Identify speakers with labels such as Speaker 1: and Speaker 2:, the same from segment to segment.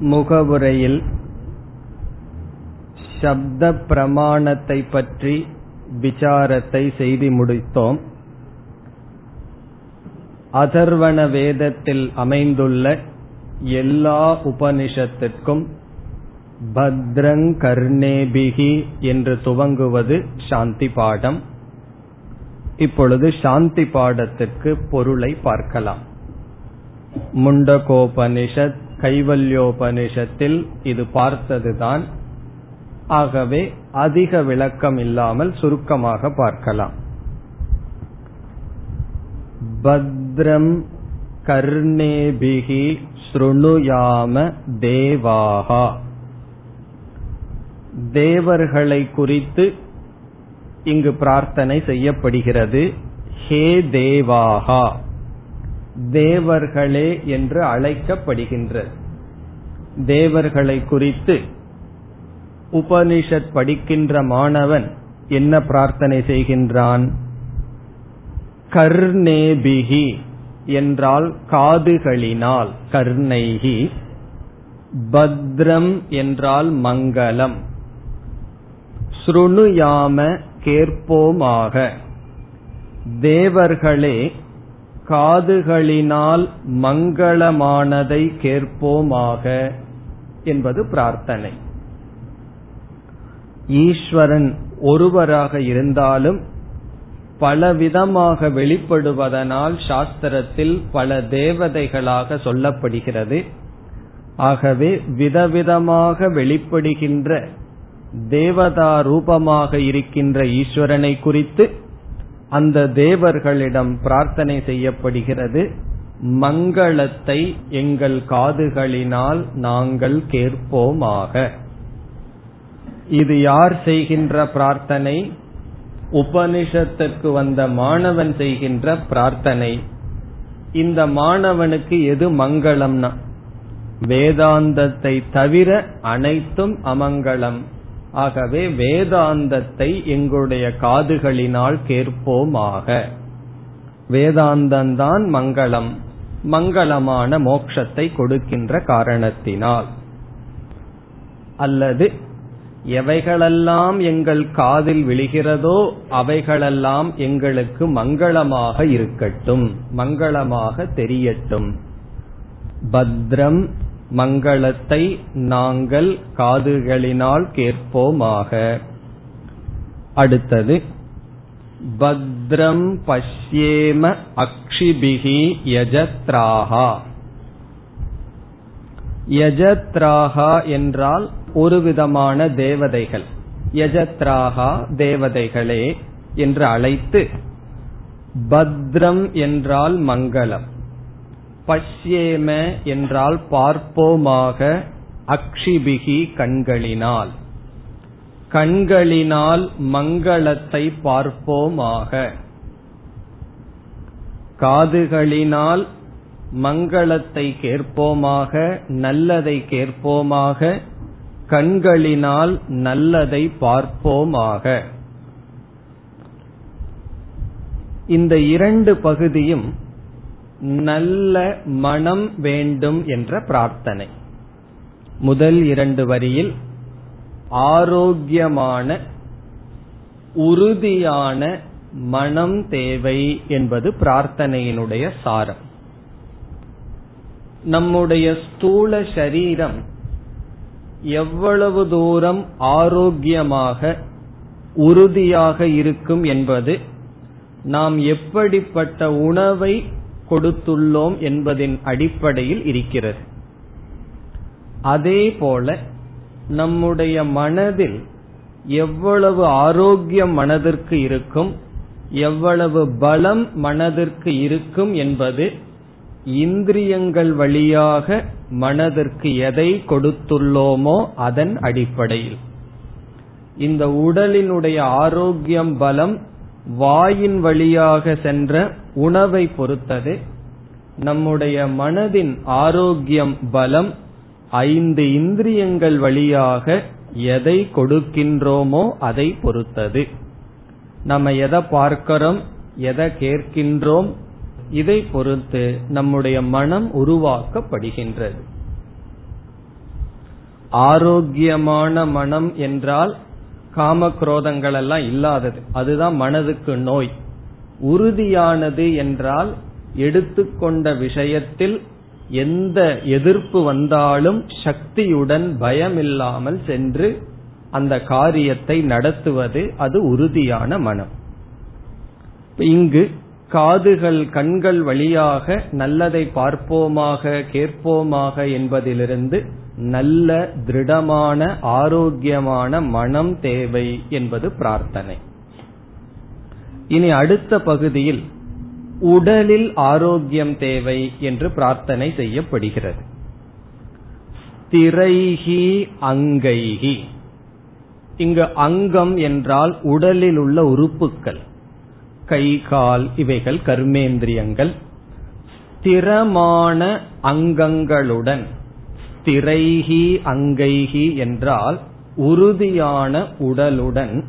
Speaker 1: முகவுரையில் சப்த பிரமாணத்தை பற்றி விசாரத்தை செய்து முடித்தோம். அதர்வண வேதத்தில் அமைந்துள்ள எல்லா உபனிஷத்திற்கும் பத்ரங் கர்ணேபிகி என்று துவங்குவது சாந்தி பாடம். இப்பொழுது சாந்தி பாடத்திற்கு பொருளை பார்க்கலாம். முண்டகோபனிஷத் கைவல்யோபனிஷத்தில் இது பார்த்ததுதான். ஆகவே அதிக விளக்கம் இல்லாமல் சுருக்கமாக பார்க்கலாம். பத்ரம் கர்ணேபிகி ஸ்ருணுயாம தேவாகா. தேவர்களை குறித்து இங்கு பிரார்த்தனை செய்யப்படுகிறது. ஹே தேவாகா. தேவர்களே என்று அழைக்கப்படுகின்றது தேவர்களை குறித்து உபனிஷத் படிக்கின்ற மாணவன் என்ன பிரார்த்தனை செய்கின்றான்? கர்ணேபிகி என்றால் காதுகளினால் கர்ணைகி. பத்ரம் என்றால் மங்களம். ஸ்ருணுயாம கேட்போமாக. தேவர்களே காதுகளினால் மங்களமானதை கேட்போமாக என்பது பிரார்த்தனை. ஈஸ்வரன் ஒருவராக இருந்தாலும் பலவிதமாக வெளிப்படுவதனால் சாஸ்திரத்தில் பல தேவதைகளாக சொல்லப்படுகிறது. ஆகவே விதவிதமாக வெளிப்படுகின்ற தேவதா ரூபமாக இருக்கின்ற ஈஸ்வரனை குறித்து அந்த தேவர்களிடம் பிரார்த்தனை செய்யப்படுகிறது மங்களத்தை எங்கள் காதுகளினால் நாங்கள் கேட்போமாக. இது யார் செய்கின்ற பிரார்த்தனை? உபனிஷத்திற்கு வந்த மாணவன் செய்கின்ற பிரார்த்தனை. இந்த மாணவனுக்கு எது மங்களம்னா வேதாந்தத்தை தவிர அனைத்தும் அமங்கலம். ஆகவே வேதாந்தத்தை எங்களுடைய காதுகளினால் கேட்போமாக. வேதாந்தந்தான் மங்களம் மங்களமான மோட்சத்தை கொடுக்கின்ற காரணத்தினால். அல்லது எவைகளெல்லாம் எங்கள் காதில் விழுகிறதோ அவைகளெல்லாம் எங்களுக்கு மங்களமாக இருக்கட்டும் மங்களமாக தெரியட்டும். பத்ரம் மங்களத்தை நாங்கள் காதுகளினால் கேட்போமாக. அடுத்தது பத்ரம் பஷ்யேம அக்ஷிபிகி யஜத்ராகா யஜத்ராகா என்றால் ஒரு விதமான தேவதைகள். யஜத்ராகா தேவதைகளே என்று அழைத்து பத்ரம் என்றால் மங்களம். பஷ்யேம என்றால் பார்ப்போமாக அக்ஷிபிகி கண்களினால். கண்களினால் மங்களத்தை பார்ப்போமாக. காதுகளினால் மங்களத்தை கேட்போமாக நல்லதை கேட்போமாக கண்களினால் நல்லதை பார்ப்போமாக. இந்த இரண்டு பகுதியும் நல்ல மனம் வேண்டும் என்ற பிரார்த்தனை. முதல் இரண்டு வரியில் ஆரோக்கியமான உறுதியான மனம் தேவை என்பது பிரார்த்தனையினுடைய சாரம். நம்முடைய ஸ்தூல சரீரம் எவ்வளவு தூரம் ஆரோக்கியமாக உறுதியாக இருக்கும் என்பது நாம் எப்படிப்பட்ட உணவை கொடுத்துள்ளோம் என்பதின் அடிப்படையில் இருக்கிறது. அதே போல நம்முடைய மனதில் எவ்வளவு ஆரோக்கியம் மனதிற்கு இருக்கும் எவ்வளவு பலம் மனதிற்கு இருக்கும் என்பது இந்திரியங்கள் வழியாக மனதிற்கு எதை கொடுத்துள்ளோமோ அதன் அடிப்படையில். இந்த உடலினுடைய ஆரோக்கியம் பலம் வாயின் வழியாக சென்ற உணவை பொறுத்தது. நம்முடைய மனதின் ஆரோக்கியம் பலம் ஐந்து இந்திரியங்கள் வழியாக எதை கொடுக்கின்றோமோ அதை பொறுத்தது. நம்ம எதை பார்க்கிறோம் எதை கேட்கின்றோம் இதை பொறுத்து நம்முடைய மனம் உருவாக்கப்படுகின்றது. ஆரோக்கியமான மனம் என்றால் காமக்ரோதங்கள் எல்லாம் இல்லாதது. அதுதான் மனதுக்கு நோய். உறுதியானது என்றால் எடுத்துக்கொண்ட விஷயத்தில் எந்த எதிர்ப்பு வந்தாலும் சக்தியுடன் பயமில்லாமல் சென்று அந்த காரியத்தை நடத்துவது அது உறுதியான மனம். இங்கு காதுகள் கண்கள் வழியாக நல்லதை பார்ப்போமாக கேட்போமாக என்பதிலிருந்து நல்ல திருடமான ஆரோக்கியமான மனம் தேவை என்பது பிரார்த்தனை. இனி அடுத்த பகுதியில் உடலில் ஆரோக்கியம் தேவை என்று பிரார்த்தனை செய்யப்படுகிறது. திரைஹி அங்கைஹி. இங்கு அங்கம் என்றால் உடலில் உள்ள உறுப்புகள். கை கால் இவைகள் கர்மேந்திரியங்கள். ஸ்திரமான அங்கங்களுடன் ஸ்திரைஹி அங்கைஹி என்றால் உறுதியான உடலுடன்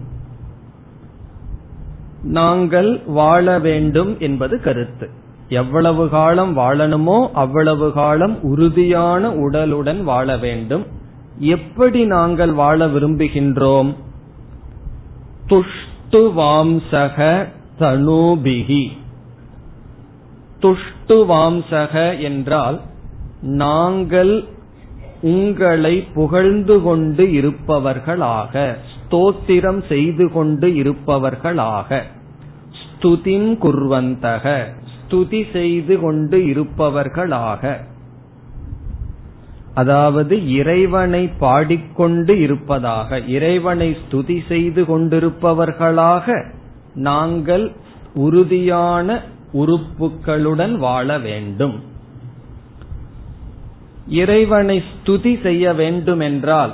Speaker 1: நாங்கள் வாழ வேண்டும் என்பது கருத்து. எவ்வளவு காலம் வாழணுமோ அவ்வளவு காலம் உறுதியான உடலுடன் வாழ வேண்டும். எப்படி நாங்கள் வாழ விரும்புகின்றோம்? துஷ்டுவாம்சக தனுபிகி துஷ்டுவாம்சக என்றால் நாங்கள் உங்களை புகழ்ந்து கொண்டு இருப்பவர்களாக ஸ்தோத்திரம் செய்து கொண்டு இருப்பவர்களாக. ஸ்துதிம் குர்வந்தக ஸ்துதி செய்து கொண்டு இருப்பவர்களாக. அதாவது இறைவனை பாடிக்கொண்டு இருப்பதாக இறைவனை ஸ்துதி செய்து கொண்டிருப்பவர்களாக நாங்கள் உறுதியான உறுப்புகளுடன் வாழ வேண்டும். இறைவனை ஸ்துதி செய்ய வேண்டும் என்றால்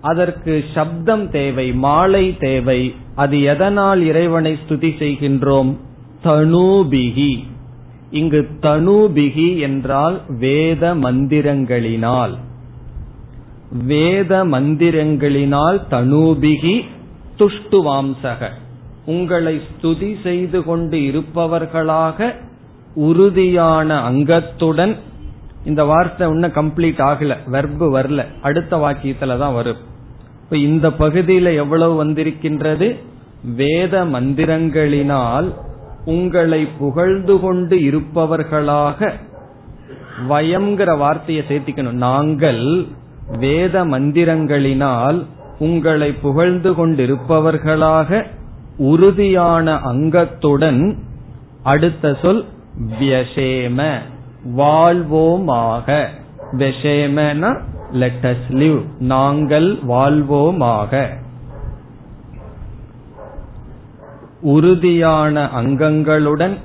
Speaker 1: அதற்கு சப்தம் தேவை மாலை தேவை. அது எதனால் இறைவனை ஸ்துதி செய்கின்றோம்? தனுபிகி. இங்கு தனுபிகி என்றால் வேத மந்திரங்களினால். வேத மந்திரங்களினால் தனுபிகி துஷ்டுவாம்சக. உங்களை ஸ்துதி செய்து கொண்டு இருப்பவர்களாக உறுதியான அங்கத்துடன் இந்த வார்த்தை இன்னும் கம்ப்ளீட் ஆகல வெர்பு வரல. அடுத்த வாக்கியத்துல தான் வரும். இப்ப இந்த பகுதியில எவ்வளவு வந்திருக்கின்றது? வேத மந்திரங்களினால் உங்களை புகழ்ந்து கொண்டு இருப்பவர்களாக வயம்ங்கிற வார்த்தையை சேர்த்திக்கணும். நாங்கள் வேத மந்திரங்களினால் உங்களை புகழ்ந்து கொண்டிருப்பவர்களாக உறுதியான அங்கத்துடன் அடுத்த சொல் வியசேம வாழ்வோமாக. லெட் அஸ் லிவ் நாங்கள் வாழ்வோமாக. உறுதியான அங்கங்களுடன்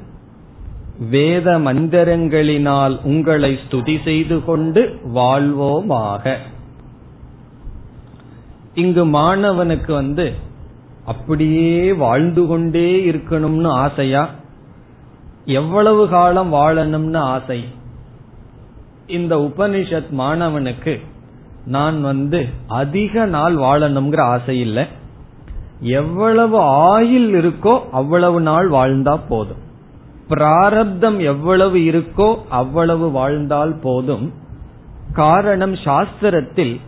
Speaker 1: வேத மந்திரங்களினால் உங்களை ஸ்துதி செய்து கொண்டு வாழ்வோமாக. இங்கு மாணவனுக்கு வந்து அப்படியே வாழ்ந்து கொண்டே இருக்கணும்னு ஆசையா? எவ்வளவு காலம் வாழணும்னு ஆசை. இந்த உபனிஷத் மாணவனுக்கு நான் வந்து அதிக நாள் வாழணுங்கிற ஆசை இல்லை. எவ்வளவு ஆயில் இருக்கோ அவ்வளவு நாள் வாழ்ந்தா போதும். பிராரப்தம் எவ்வளவு இருக்கோ அவ்வளவு வாழ்ந்தால் போதும். காரணம் சாஸ்திரத்தில்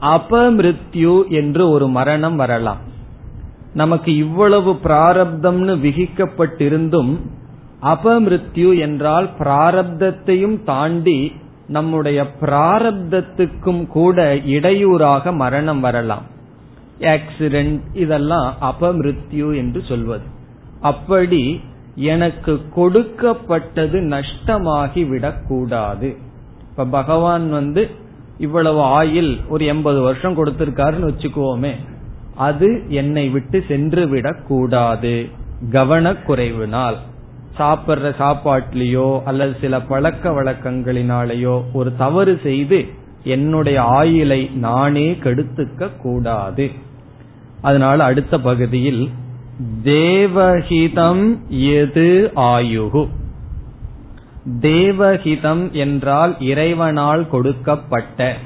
Speaker 1: அபமிருத்யு என்று ஒரு மரணம் வரலாம். நமக்கு இவ்வளவு பிராரப்தம்னு விகிக்கப்பட்டிருந்தும் அபமிருத்யு என்றால் பிராரப்தத்தையும் தாண்டி நம்முடைய பிராரப்தத்துக்கும் கூட இடையூறாக மரணம் வரலாம். ஆக்சிடென்ட் இதெல்லாம் அபமிருத்யு என்று சொல்வது. அப்படி எனக்கு கொடுக்கப்பட்டது நஷ்டமாகி விடக்கூடாது இப்ப பகவான் வந்து இவ்வளவு ஆயில் ஒரு எண்பது வருஷம் கொடுத்திருக்காருன்னு வச்சுக்கோமே அது என்னை விட்டு சென்று விடக்கூடாது. கவனக்குறைவினால். சாப்பிட்ற சாப்பாட்டிலேயோ அல்லது சில பழக்க வழக்கங்களினாலேயோ ஒரு தவறு செய்து என்னுடைய ஆயிலை நானே கெடுத்துக்க கூடாது. அதனால அடுத்த பகுதியில் தேவஹிதம் எது ஆயுகு? தேவஹிதம் என்றால் இறைவனால் கொடுக்கப்பட்ட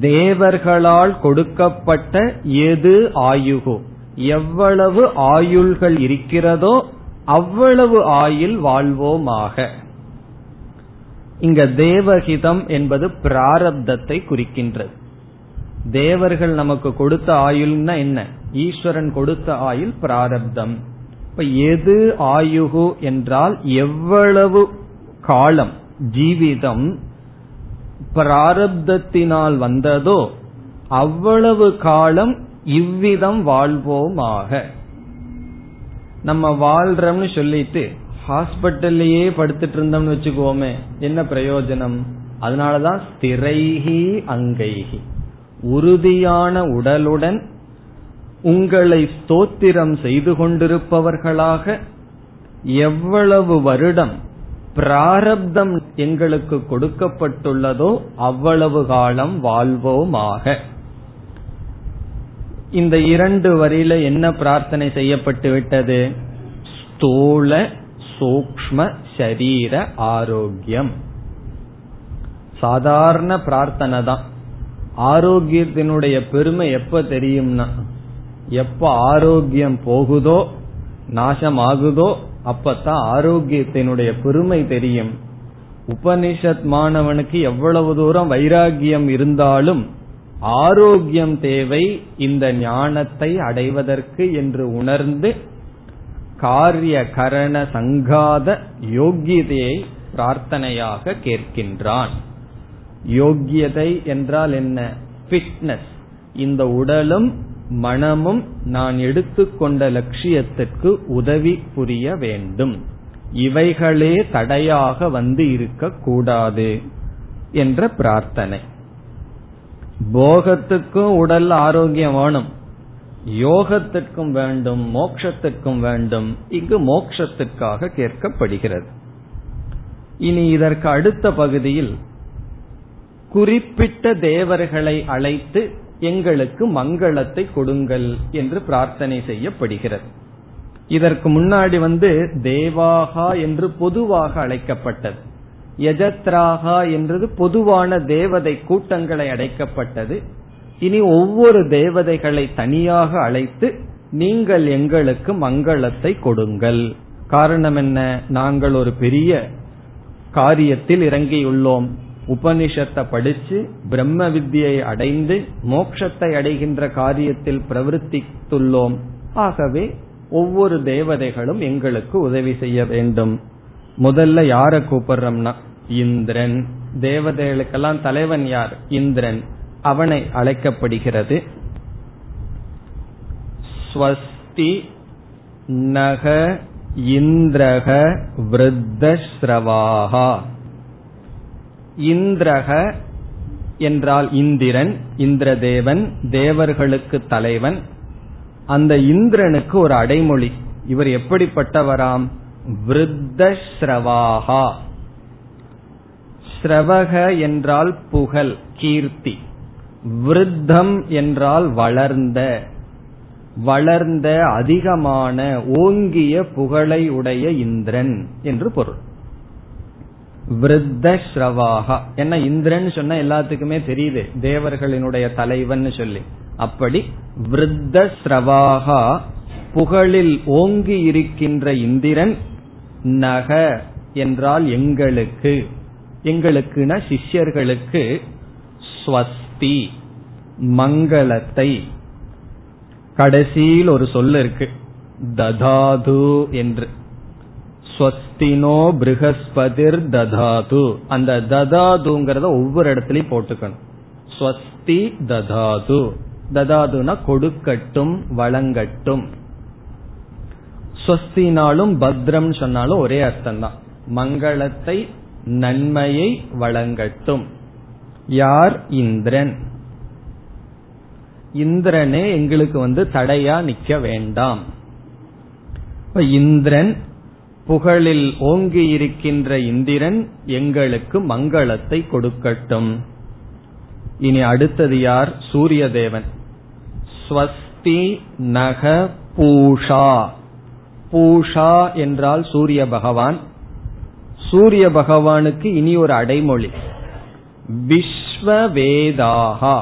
Speaker 1: தேவர்களால் கொடுக்கப்பட்ட எது ஆயுகு? எவ்வளவு ஆயுள்கள் இருக்கிறதோ அவ்வளவு ஆயில் வாழ்வோமாக. இங்க தேவஹிதம் என்பது பிராரப்தத்தை குறிக்கின்றது. தேவர்கள் நமக்கு கொடுத்த ஆயுள்னா என்ன? ஈஸ்வரன் கொடுத்த ஆயுள் பிராரப்தம். இப்ப எது ஆயுகு என்றால் எவ்வளவு காலம் ஜீவிதம் பிராரப்தத்தினால் வந்ததோ அவ்வளவு காலம் இவ்விதம் வாழ்வோமாக. நம்ம வாழ்றோம்னு சொல்லிட்டு ஹாஸ்பிட்டல்லையே படுத்துட்டு இருந்தோம்னு வச்சுக்கோமே என்ன பிரயோஜனம்? அதனாலதான் ஸ்திரைகி அங்கைகி உறுதியான உடலுடன் உங்களை ஸ்தோத்திரம் செய்து கொண்டிருப்பவர்களாக எவ்வளவு வருடம் பிராரப்தம் எங்களுக்கு கொடுக்கப்பட்டுள்ளதோ அவ்வளவு காலம் வாழ்வோமாக. இந்த இரண்டு வரியில என்ன பிரார்த்தனை செய்யப்பட்டு விட்டது? ஸ்தூல சூக்ம சரீர ஆரோக்கியம். சாதாரண பிரார்த்தனை தான். ஆரோக்கியத்தினுடைய பெருமை எப்ப தெரியும்னா எப்ப ஆரோக்கியம் போகுதோ நாசம் ஆகுதோ அப்பத்தான் ஆரோக்கியத்தினுடைய பெருமை தெரியும். உபனிஷத் மாணவனுக்கு எவ்வளவு தூரம் வைராகியம் இருந்தாலும் ஆரோக்கியம் தேவை இந்த ஞானத்தை அடைவதற்கு என்று உணர்ந்து காரிய கரண சங்காத யோக்கியதையை பிரார்த்தனையாக கேட்கின்றான். யோக்கியதை என்றால் என்ன? ஃபிட்னஸ் இந்த உடலும் மனமும் நான் எடுத்துக்கொண்ட லட்சியத்திற்கு உதவி புரிய வேண்டும். இவைகளே தடையாக வந்து இருக்கக்கூடாது என்ற பிரார்த்தனை. போகத்துக்கும் உடல் ஆரோக்கியம் வேணும். யோகத்திற்கும் வேண்டும் மோக்ஷத்திற்கும் வேண்டும். இங்கு மோக்ஷத்திற்காக கேட்கப்படுகிறது. இனி இதற்கு அடுத்த பகுதியில் குறிப்பிட்ட தேவர்களை அழைத்து எங்களுக்கு மங்களத்தை கொடுங்கள் என்று பிரார்த்தனை செய்யப்படுகிறது. இதற்கு முன்னாடி வந்து தேவாகா என்று பொதுவாக அழைக்கப்பட்டது. யஜத்ராகா என்றது பொதுவான தேவதை கூட்டங்களை அடைக்கப்பட்டது. இனி ஒவ்வொரு தேவதைகளை தனியாக அழைத்து நீங்கள் எங்களுக்கு மங்களத்தை கொடுங்கள். காரணம் என்ன? நாங்கள் ஒரு பெரிய காரியத்தில் இறங்கியுள்ளோம். உபனிஷத்தை படிச்சு பிரம்ம வித்தியை அடைந்து மோட்சத்தை அடைகின்ற காரியத்தில் பிரவர்த்தித்துள்ளோம். ஆகவே ஒவ்வொரு தேவதைகளும் எங்களுக்கு உதவி செய்ய வேண்டும். முதல்ல யார கூப்பிடுறோம்னா இந்திரன். தேவதைகளுக்கெல்லாம் தலைவன் யார்? இந்திரன். அவனை அழைக்கப்படுகிறது. ஸ்வஸ்தி நக இந்திரக விருத்தஸ்ரவாகா இந்திரக என்றால் இந்திரன் இந்திரதேவன் தேவர்களுக்கு தலைவன். அந்த இந்திரனுக்கு ஒரு அடைமொழி. இவர் எப்படிப்பட்டவராம்? விருத்தஸ்ரவாகா. ஸ்ரவக என்றால் புகழ் கீர்த்தி. விருத்தம் என்றால் வளர்ந்த. வளர்ந்த அதிகமான ஓங்கிய புகழை உடைய இந்திரன் என்று பொருள். விருத்த ஸ்ரவாகா என்ன இந்திரன் சொன்ன எல்லாத்துக்குமே தெரியுது தேவர்களினுடைய தலைவன் சொல்லி. அப்படி விருத்த ஸ்ரவாகா புகழில் ஓங்கி இருக்கின்ற இந்திரன் நக என்றால் எங்களுக்கு. எங்களுக்குன சிஷ்யர்களுக்கு ஸ்வஸ்தி மங்களத்தை. கடைசியில் ஒரு சொல் இருக்கு. ததாது என்று. ஸ்வஸ்தினோ பிருகஸ்பதிர் ததாது. அந்த ததாதுங்கிறத ஒவ்வொரு இடத்துலயும் போட்டுக்கணும். ஸ்வஸ்தி ததாது. ததாதுனா கொடுக்கட்டும் வழங்கட்டும். ஸ்வஸ்தினாலும் பத்ரம் சொன்னாலும் ஒரே அர்த்தம் தான் மங்களத்தை நன்மையை வழங்கட்டும். யார்? இந்திரன். இந்திரனே எங்களுக்கு வந்து தடையா நிக்க வேண்டாம். இந்திரன் புகழில் ஓங்கி இருக்கின்ற இந்திரன் எங்களுக்கு மங்களத்தை கொடுக்கட்டும். இனி அடுத்தது யார்? சூரிய தேவன் ஸ்வஸ்தி நக பூஷா. பூஷா என்றால் சூரிய பகவான். சூரிய பகவானுக்கு இனி ஒரு அடைமொழி. விஸ்வவேதாகா.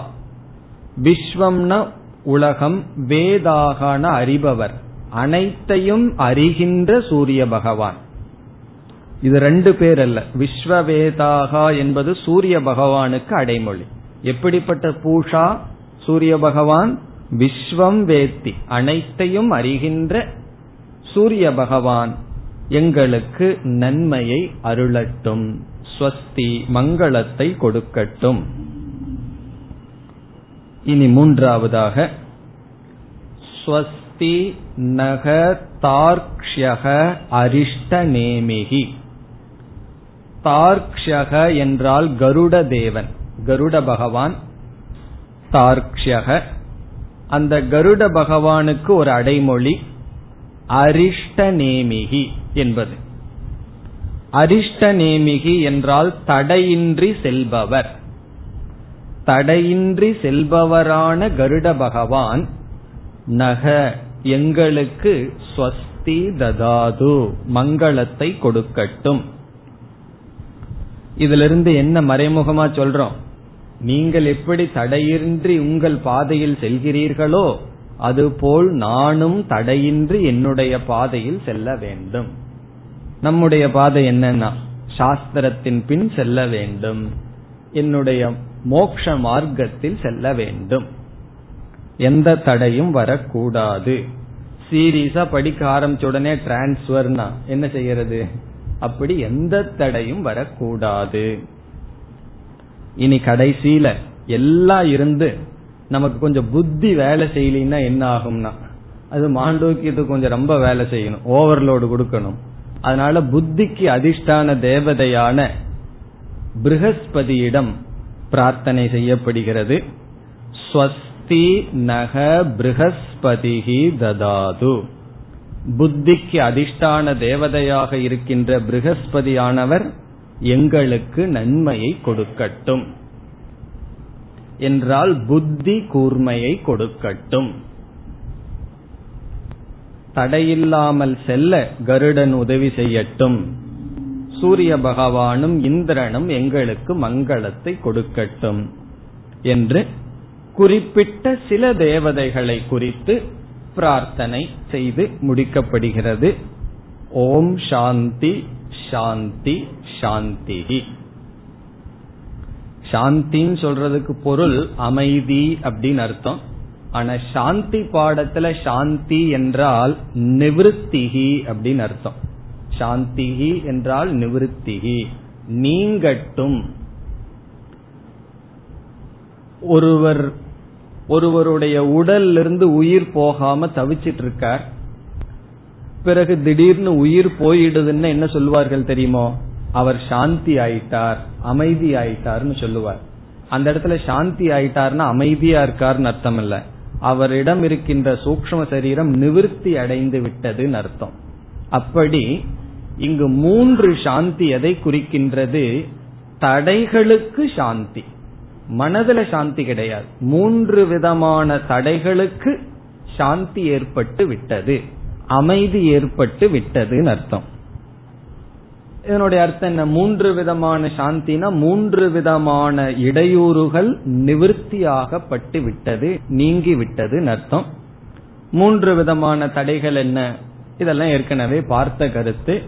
Speaker 1: விஸ்வம்னா உலகம் வேதாகான அறிபவர். அனைத்தையும் அறிகின்ற சூரிய பகவான். இது ரெண்டு பேர் அல்ல. விஸ்வவேதாகா என்பது சூரிய பகவானுக்கு அடைமொழி. எப்படிப்பட்ட பூஷா? சூரிய பகவான் விஸ்வம் வேத்தி. அனைத்தையும் அறிகின்ற சூரிய பகவான் எங்களுக்கு நன்மையை அருளட்டும் ஸ்வஸ்தி மங்களத்தை கொடுக்கட்டும். இனி மூன்றாவதாக ஸ்வஸ்தி நக தார்க்ஷக அரிஷ்டநேமிகி தார்க்ஷக என்றால் கருட தேவன் கருட பகவான் தார்க்ஷக அந்த கருட பகவானுக்கு ஒரு அடைமொழி அரிஷ்டநேமிகி என்பது. அரிஷ்டநேமிகி என்றால் தடையின்றி செல்பவர். தடையின்றி செல்பவரான கருட பகவான் நக எங்களுக்கு ஸ்வஸ்தி ததாது மங்களத்தை கொடுக்கட்டும். இதிலிருந்து என்ன மறைமுகமா சொல்றோம்? நீங்கள் எப்படி தடையின்றி உங்கள் பாதையில் செல்கிறீர்களோ அதுபோல் நானும் தடையின்றி என்னுடைய பாதையில் செல்ல வேண்டும். நம்முடைய பாதை என்னன்னா சாஸ்திரத்தின் பின் செல்ல வேண்டும். என்னுடைய மோக்ஷ மார்க்கத்தில் செல்ல வேண்டும். எந்த தடையும் வரக்கூடாது. சீரியஸா படிக்க ஆரம்பிச்ச உடனே டிரான்ஸ்பர்னா என்ன செய்யறது? அப்படி எந்த தடையும் வரக்கூடாது. இனி கடைசியில எல்லாம் இருந்து நமக்கு கொஞ்சம் புத்தி வேலை செய்யலின்னா என்ன ஆகும்னா அது மாண்டோக்கியத்துக்கு கொஞ்சம் ரொம்ப வேலை செய்யணும் ஓவர்லோடு கொடுக்கணும். அதனால புத்திக்கு அதிஷ்டான தேவதையான பிருகஸ்பதியிடம் பிரார்த்தனை செய்யப்படுகிறது. ஸ்வஸ்தி நக பிருகஸ்பதிகி ததாது. புத்திக்கு அதிஷ்டான தேவதையாக இருக்கின்ற பிருகஸ்பதியானவர் எங்களுக்கு நன்மையை கொடுக்கட்டும். என்றால் புத்தி கூர்மையை கொடுக்கட்டும். தடையில்லாமல் செல்ல கருடன் உதவி செய்யட்டும். சூரிய பகவானும் இந்திரனும் எங்களுக்கு மங்களத்தை கொடுக்கட்டும் என்று குறிப்பிட்ட சில தேவதைகளை குறித்து பிரார்த்தனை செய்து முடிக்கப்படுகிறது. ஓம் சாந்தி சாந்தி சாந்திஹி. சாந்தின்னு சொல்றதுக்கு பொருள் அமைதி அப்படின்னு அர்த்தம். ஆனா சாந்தி பாடத்துல சாந்தி என்றால் நிவிருத்திகி அப்படின்னு அர்த்தம். சாந்திகி என்றால் நிவிருத்திகி நீங்கட்டும். ஒருவர் ஒருவருடைய உடல்லிருந்து உயிர் போகாம தவிச்சிட்டு இருக்கார் பிறகு திடீர்னு உயிர் போயிடுதுன்னு என்ன சொல்லுவார்கள் தெரியுமோ? அவர் சாந்தி ஆயிட்டார் அமைதி ஆயிட்டார்னு சொல்லுவார். அந்த இடத்துல சாந்தி ஆயிட்டார்னா அமைதியா இருக்காருன்னு அர்த்தம் இல்ல அவரிடம் இருக்கின்ற சூக்ம சரீரம் நிவிருத்தி அடைந்து விட்டதுன்னு அர்த்தம். அப்படி இங்கு மூன்று சாந்தி எதை குறிக்கின்றது? தடைகளுக்கு சாந்தி. மனதுல சாந்தி கிடையாது. மூன்று விதமான தடைகளுக்கு சாந்தி ஏற்பட்டு விட்டது. அமைதி ஏற்பட்டு விட்டதுன்னு அர்த்தம். இதனுடைய அர்த்தம் என்ன? மூன்று விதமான சாந்தினா மூன்று விதமான இடையூறுகள் நிவர்த்தியாகப்பட்டு விட்டது நீங்கி விட்டது அர்த்தம். மூன்று விதமான தடைகள் என்ன? இதெல்லாம் ஏற்கனவே பார்த்த கருத்து.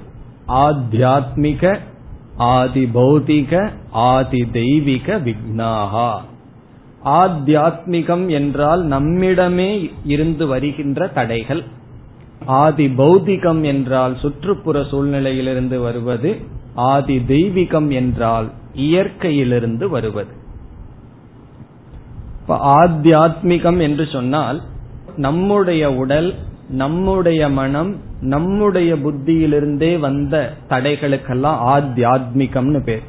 Speaker 1: ஆத்தியாத்மிக ஆதி பௌதிக ஆதி தெய்வீக விக்னாகா. ஆத்தியாத்மிகம் என்றால் நம்மிடமே இருந்து வருகின்ற தடைகள். ஆதி பௌதிகம் என்றால் சுற்றுப்புற சூழ்நிலையிலிருந்து வருவது ஆதி தெய்வீகம் என்றால் இயற்கையிலிருந்து வருவது. ஆத்தியாத்மிகம் என்று சொன்னால் நம்முடைய உடல் நம்முடைய மனம் நம்முடைய புத்தியிலிருந்தே வந்த தடைகளுக்கெல்லாம் ஆத்தியாத்மிகம்னு பேர்.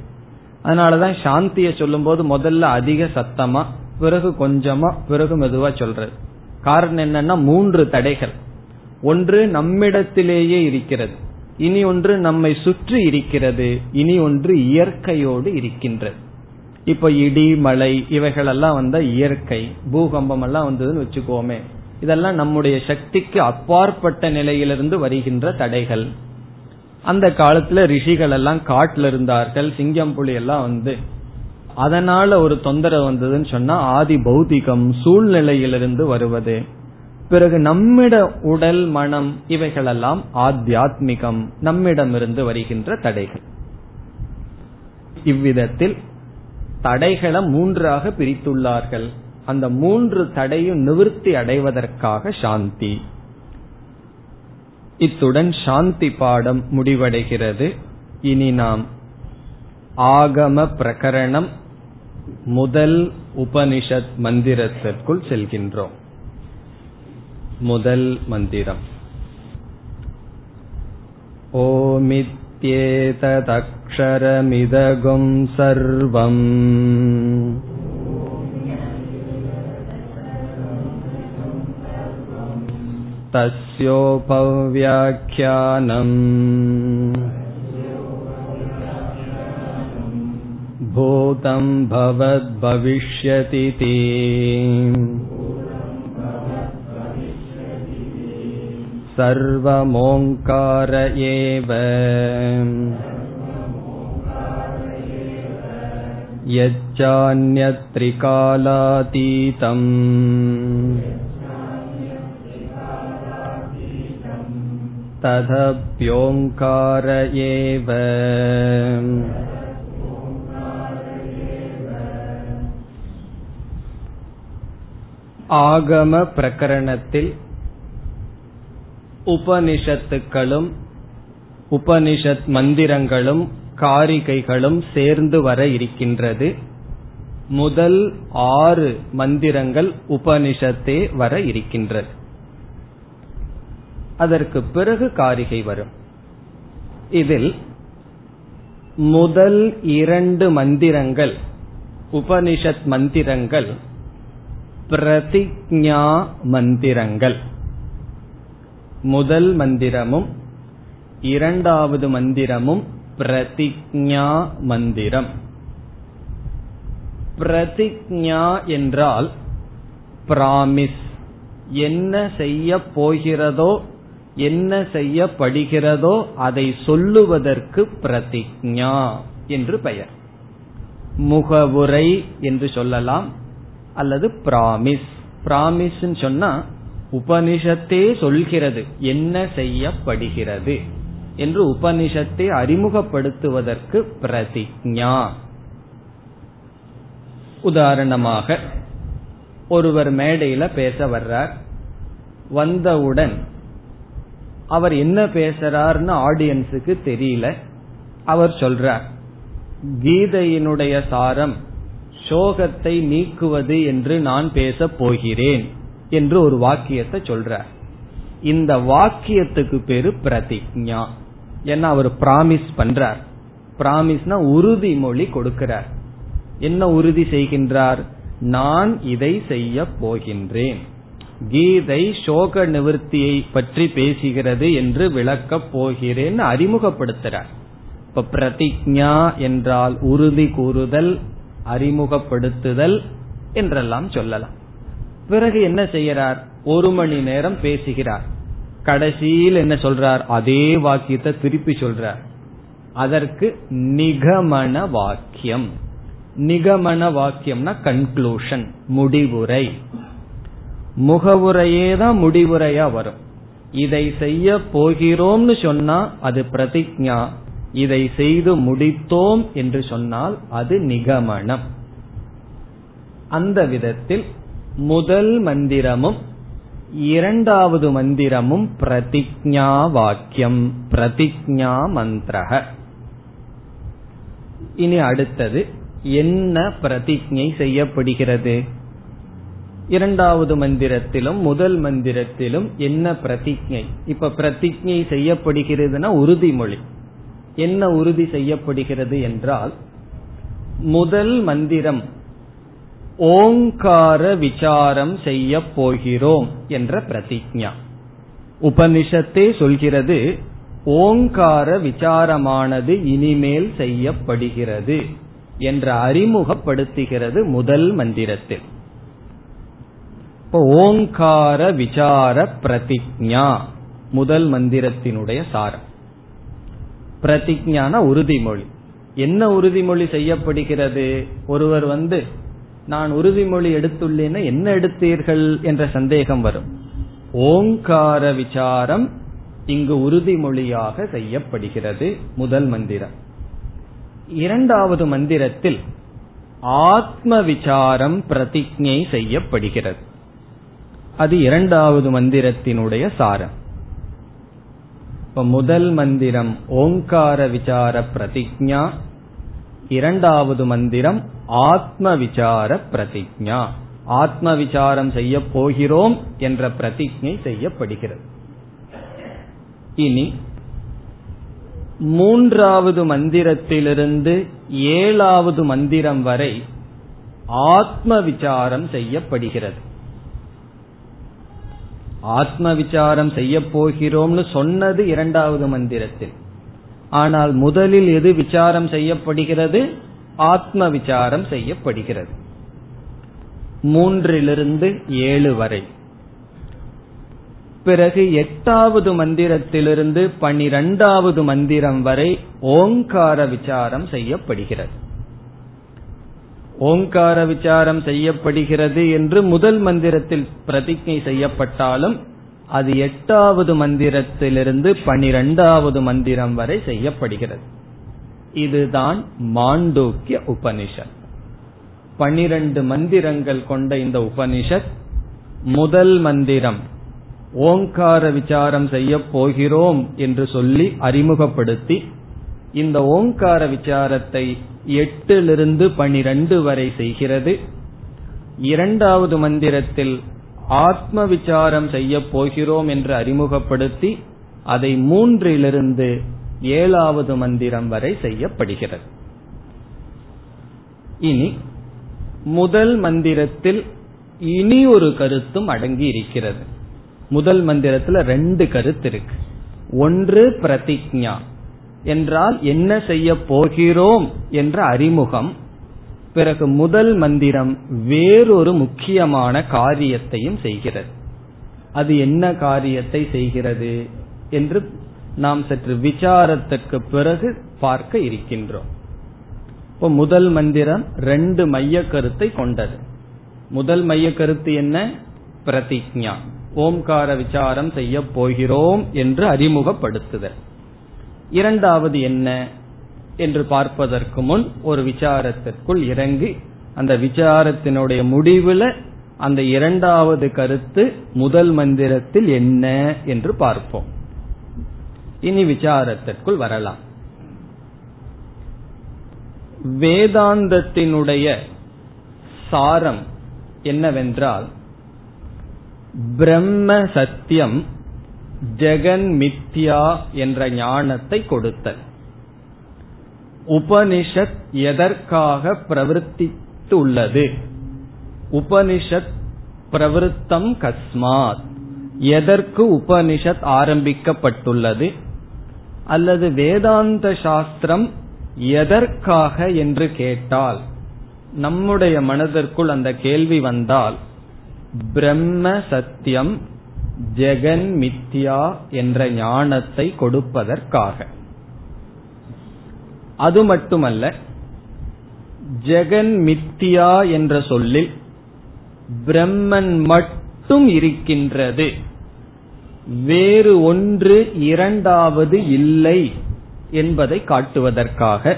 Speaker 1: அதனாலதான் சாந்திய சொல்லும் போது முதல்ல அதிக சத்தமா பிறகு கொஞ்சமா பிறகு மெதுவா சொல்றது. காரணம் என்னன்னா மூன்று தடைகள். ஒன்று நம்மிடத்திலேயே இருக்கிறது. இனி ஒன்று நம்மை சுற்றி இருக்கிறது. இனி ஒன்று இயற்கையோடு இருக்கின்றது. இப்ப இடி மலை இவைகளெல்லாம் வந்த இயற்கை பூகம்பம் எல்லாம் வந்ததுன்னு வச்சுக்கோமே. இதெல்லாம் நம்முடைய சக்திக்கு அப்பாற்பட்ட நிலையிலிருந்து வருகின்ற தடைகள். அந்த காலத்துல ரிஷிகள் எல்லாம் காட்டுல இருந்தார்கள் சிங்கம் புலி எல்லாம் வந்து. அதனால ஒரு தொந்தரவு வந்ததுன்னு சொன்னா ஆதி பௌதிகம் சூழ்நிலையிலிருந்து வருவது. பிறகு நம்மிட உடல் மனம் இவைகளெல்லாம் ஆத்தியாத்மிகம். நம்மிடமிருந்து வருகின்ற தடைகள். இவ்விதத்தில் தடைகளை மூன்றாக பிரித்துள்ளார்கள். அந்த மூன்று தடையும் நிவர்த்தி அடைவதற்காக சாந்தி. இத்துடன் சாந்தி பாடம் முடிவடைகிறது. இனி நாம் ஆகம பிரகரணம் முதல் உபனிஷத் மந்திரத்திற்குள் செல்கின்றோம். முதல் மந்திரம் ஓமித்யேததக்ஷரமிதகும் சர்வம் तस्योपव्याख्यानम् भूतं भवद्भविष्यतीति सर्वमोङ्कार एव यच्चान्यत्रिकालातीतम् तदप्योङ्कार एव ஆகம பிரகரணத்தில் உபனிஷத்துக்களும் உபனிஷத் மந்திரங்களும் காரிகைகளும் சேர்ந்து வர இருக்கின்றது. முதல் ஆறு மந்திரங்கள் உபனிஷத்தே வர இருக்கின்றது. அதற்கு பிறகு காரிகை வரும். இதில் முதல் இரண்டு மந்திரங்கள் உபனிஷத் மந்திரங்கள் பிரதிஜா மந்திரங்கள். முதல் மந்திரமும் இரண்டாவது மந்திரமும் பிரதிஜா மந்திரம். பிரதிஜா என்றால் பிராமிஸ். என்ன செய்ய போகிறதோ என்ன செய்யப்படுகிறதோ அதை சொல்லுவதற்கு பிரதிஜா என்று பெயர். முகவுரை என்று சொல்லலாம் அல்லது பிராமிஸ். பிராமிஸ் சொன்னா உபனிஷத்தே சொல்கிறது என்ன செய்யப்படுகிறது என்று உபனிஷத்தை அறிமுகப்படுத்துவதற்கு பிரதிஜா. உதாரணமாக ஒருவர் மேடையில பேச வர்றார். வந்தவுடன் அவர் என்ன பேசுறார்னு ஆடியன்ஸுக்கு தெரியல. அவர் சொல்றார் கீதையினுடைய சாரம் சோகத்தை நீக்குவது என்று நான் பேசப் போகிறேன். என்று ஒரு வாக்கியத்தை சொல்றார். இந்த வாக்கியத்துக்கு பேரு பிரதிஜா ஏன்னா அவர் பிராமிஸ் பண்றார். பிராமிஸ்னா உறுதிமொழி கொடுக்கிறார். என்ன உறுதி செய்கின்றார்? நான் இதை செய்ய போகின்றேன். கீதை சோக நிவர்த்தியை பற்றி பேசுகிறது என்று விளக்கப் போகிறேன் அறிமுகப்படுத்துறார். இப்ப பிரதிஜா என்றால் உறுதி கூறுதல் அறிமுகப்படுத்துதல் என்றெல்லாம் சொல்லலாம். பிறகு என்ன செய்யறார் ஒரு மணி நேரம் பேசுகிறார். கடைசியில் என்ன சொல்றார்? அதே வாக்கியத்தை திருப்பி சொல்றார். அதற்கு நிகமன வாக்கியம். நிகமன வாக்கியம்னா கன்க்ளூஷன் முடிவுரை. முகவுரையே தான் முடிவுரையா வரும். இதை செய்ய போகிறோம்னு சொன்னா அது பிரதிஜா. இதை செய்து முடித்தோம் என்று சொன்னால் அது நிகமனம். அந்த விதத்தில் முதல் மந்திரமும் இரண்டாவது மந்திரமும் பிரதிஜா வாக்கியம் பிரதிஜா மந்திரக இனி அடுத்தது என்ன பிரதிஜை செய்யப்படுகிறது? இரண்டாவது மந்திரத்திலும் முதல் மந்திரத்திலும் என்ன பிரதிஜை? இப்ப பிரதிஜை செய்யப்படுகிறதுனா உறுதிமொழி. என்ன உறுதி செய்யப்படுகிறது என்றால் முதல் மந்திரம் ஓங்கார விசாரம் செய்ய போகிறோம் என்ற பிரதிஜா உபனிஷத்தே சொல்கிறது ஓங்கார விசாரமானது இனிமேல் செய்யப்படுகிறது என்ற அறிமுகப்படுத்துகிறது முதல் மந்திரத்தில். இப்போ ஓங்கார விசார பிரதிஜா முதல் மந்திரத்தினுடைய சாரம். பிரதிஜான உறுதிமொழி. என்ன உறுதிமொழி செய்யப்படுகிறது? ஒருவர் வந்து நான் உறுதிமொழி எடுத்துள்ளேன்னா என்ன எடுத்தீர்கள் என்ற சந்தேகம் வரும். ஓங்கார விசாரம் இங்கு உறுதிமொழியாக செய்யப்படுகிறது முதல் மந்திரம். இரண்டாவது மந்திரத்தில் ஆத்ம விசாரம் பிரதிஜை செய்யப்படுகிறது. அது இரண்டாவது மந்திரத்தினுடைய சாரம். இப்ப முதல் மந்திரம் ஓங்கார விசார பிரதிஜா இரண்டாவது மந்திரம் ஆத்ம விசார பிரதிஜா ஆத்ம விசாரம் செய்ய போகிறோம் என்ற பிரதிஜை செய்யப்படுகிறது. இனி மூன்றாவது மந்திரத்திலிருந்து ஏழாவது மந்திரம் வரை ஆத்ம விசாரம் செய்யப்படுகிறது. ஆத்ம விசாரம் செய்ய போகிறோம்னு சொன்னது இரண்டாவது மந்திரத்தில். ஆனால் முதலில் எது விசாரம் செய்யப்படுகிறது? ஆத்ம விசாரம் செய்யப்படுகிறது. மூன்றிலிருந்து ஏழு வரை. பிறகு எட்டாவது மந்திரத்திலிருந்து பனிரெண்டாவது மந்திரம் வரை ஓங்கார விசாரம் செய்யப்படுகிறது. ஓங்கார விசாரம் செய்யப்படுகிறது என்று முதல் மந்திரத்தில் பிரதிஜை செய்யப்பட்டாலும் அது எட்டாவது மந்திரத்திலிருந்து பனிரெண்டாவது மந்திரம் வரை செய்யப்படுகிறது. இதுதான் மாண்டூக்கிய உபனிஷத். பனிரெண்டு மந்திரங்கள் கொண்ட இந்த உபனிஷத் முதல் மந்திரம். ஓங்கார விசாரம் செய்ய போகிறோம் என்று சொல்லி அறிமுகப்படுத்தி இந்த ஓங்கார விசாரத்தை எட்டிலிருந்து பனிரெண்டு வரை செய்கிறது. இரண்டாவது மந்திரத்தில் ஆத்ம விசாரம் செய்ய போகிறோம் என்று அறிமுகப்படுத்தி அதை மூன்றிலிருந்து ஏழாவது மந்திரம் வரை செய்யப்படுகிறது. இனி முதல் மந்திரத்தில் இனி ஒரு கருத்தும் அடங்கி இருக்கிறது முதல் மந்திரத்துல ரெண்டு கருத்து இருக்கு. ஒன்று பிரதிஜா என்றால் என்ன செய்ய போகிறோம் என்ற அறிமுகம். பிறகு முதல் மந்திரம் வேறொரு முக்கியமான காரியத்தையும் செய்கிறது. அது என்ன காரியத்தை செய்கிறது என்று நாம் சற்று விசாரத்துக்கு பிறகு பார்க்க இருக்கின்றோம். இப்போ முதல் மந்திரம் ரெண்டு மைய கருத்தை கொண்டது. முதல் மைய கருத்து என்ன? பிரதிஜா ஓம்கார விசாரம் செய்ய போகிறோம் என்று அறிமுகப்படுத்துதல். இரண்டாவது என்ன? என்று பார்ப்பதற்கு முன் ஒரு விசாரத்திற்குள் இறங்கி அந்த விசாரத்தினுடைய முடிவில் அந்த இரண்டாவது கருத்து முதல் மந்திரத்தில் என்ன என்று பார்ப்போம். இனி விசாரத்திற்குள் வரலாம். வேதாந்தத்தினுடைய சாரம் என்னவென்றால் பிரம்ம சத்தியம் ஜெகன் மித்யா என்ற ஞானத்தை கொடுத்தல். உபனிஷத் எதற்காக பிரவர்த்தித்துள்ளது? உபனிஷத் பிரவருத்தம் கஸ்மாத். எதற்கு உபனிஷத் ஆரம்பிக்கப்பட்டுள்ளது? அல்லது வேதாந்த சாஸ்திரம் எதற்காக என்று கேட்டால் நம்முடைய மனதிற்குள் அந்த கேள்வி வந்தால் பிரம்ம சத்தியம் ஜெகன் மித்யா என்ற ஞானத்தை கொடுப்பதற்காக. அது மட்டுமல்ல ஜெகன் மித்தியா என்ற சொல்லில் பிரம்மன் மட்டும் இருக்கின்றது. வேறு ஒன்று இரண்டாவது இல்லை என்பதை காட்டுவதற்காக.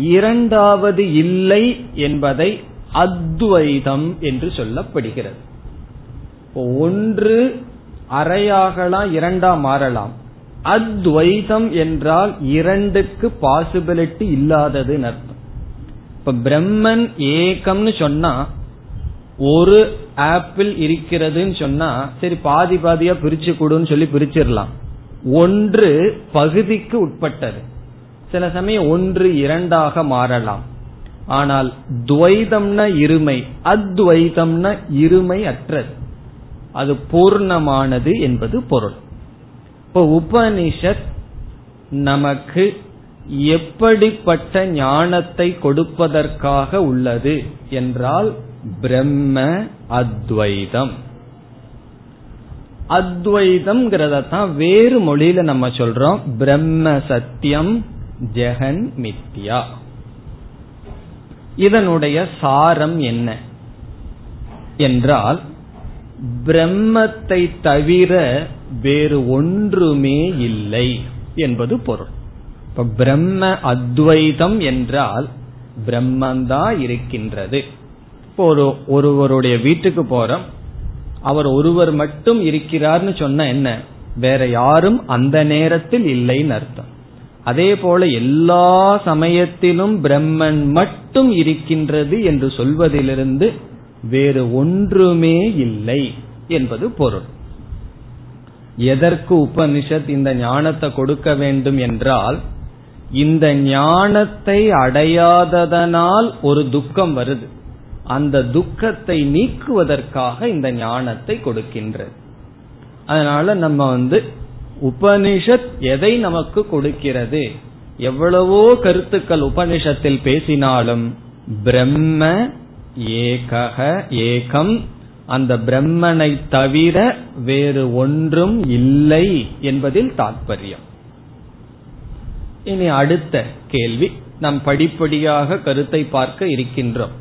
Speaker 1: இரண்டாவது இல்லை என்பதை அத்வைதம் என்று சொல்லப்படுகிறது. ஒன்று அரையாகலாம் இரண்டா மாறலாம். அத்வைதம் என்றால் இரண்டுக்கு பாசிபிலிட்டி இல்லாதது அர்த்தம். இப்ப பிரம்மன் ஏகம்னு சொன்னா ஒரு ஆப்பிள் இருக்கிறதுன்னு சொன்னா சரி பாதி பாதியா பிரிச்சு கொடுன்னு சொல்லி பிரிச்சிடலாம். ஒன்று பகுதிக்கு உட்பட்டது. சில சமயம் ஒன்று இரண்டாக மாறலாம். ஆனால் துவைதம்னா இருமை அத்வைதம்னா இருமை அற்றது. அது பூர்ணமானது என்பது பொருள். இப்ப உபனிஷத் நமக்கு எப்படிப்பட்ட ஞானத்தை கொடுப்பதற்காக உள்ளது என்றால் பிரம்ம அத்வைதம். அத்வைதம்ங்கிறதான் வேறு மொழியில நம்ம சொல்றோம். பிரம்ம சத்தியம் ஜெகன் மித்யா. இதனுடைய சாரம் என்ன? என்றால் பிரம்மத்தை தவிர வேறு ஒன்றுமே இல்லை என்பது பொருள். இப்ப பிரம்ம அத்வைதம் என்றால் பிரம்மந்தா இருக்கின்றது. இப்போ ஒரு ஒருவருடைய வீட்டுக்கு போறோம். அவர் ஒருவர் மட்டும் இருக்கிறார்னு சொன்ன என்ன? வேற யாரும் அந்த நேரத்தில் இல்லைன்னு அர்த்தம். அதே போல எல்லா சமயத்திலும் பிரம்மன் மட்டும் இருக்கின்றது என்று சொல்வதிலிருந்து வேறு ஒன்றுமே இல்லை என்பது பொருள். எதற்கு உபனிஷத் இந்த ஞானத்தை கொடுக்க வேண்டும் என்றால் இந்த ஞானத்தை அடையாததனால் ஒரு துக்கம் வருது. அந்த துக்கத்தை நீக்குவதற்காக இந்த ஞானத்தை கொடுக்கின்றது அதனால நம்ம வந்து உபனிஷத் எதை நமக்கு கொடுக்கிறது? எவ்வளவோ கருத்துக்கள் உபனிஷத்தில் பேசினாலும் பிரம்ம ஏகக ஏகம். அந்த பிரம்மனை தவிர வேறு ஒன்றும் இல்லை என்பதில் தாற்பயம் இனி அடுத்த கேள்வி. நாம் படிப்படியாக கருத்தை பார்க்க இருக்கின்றோம்.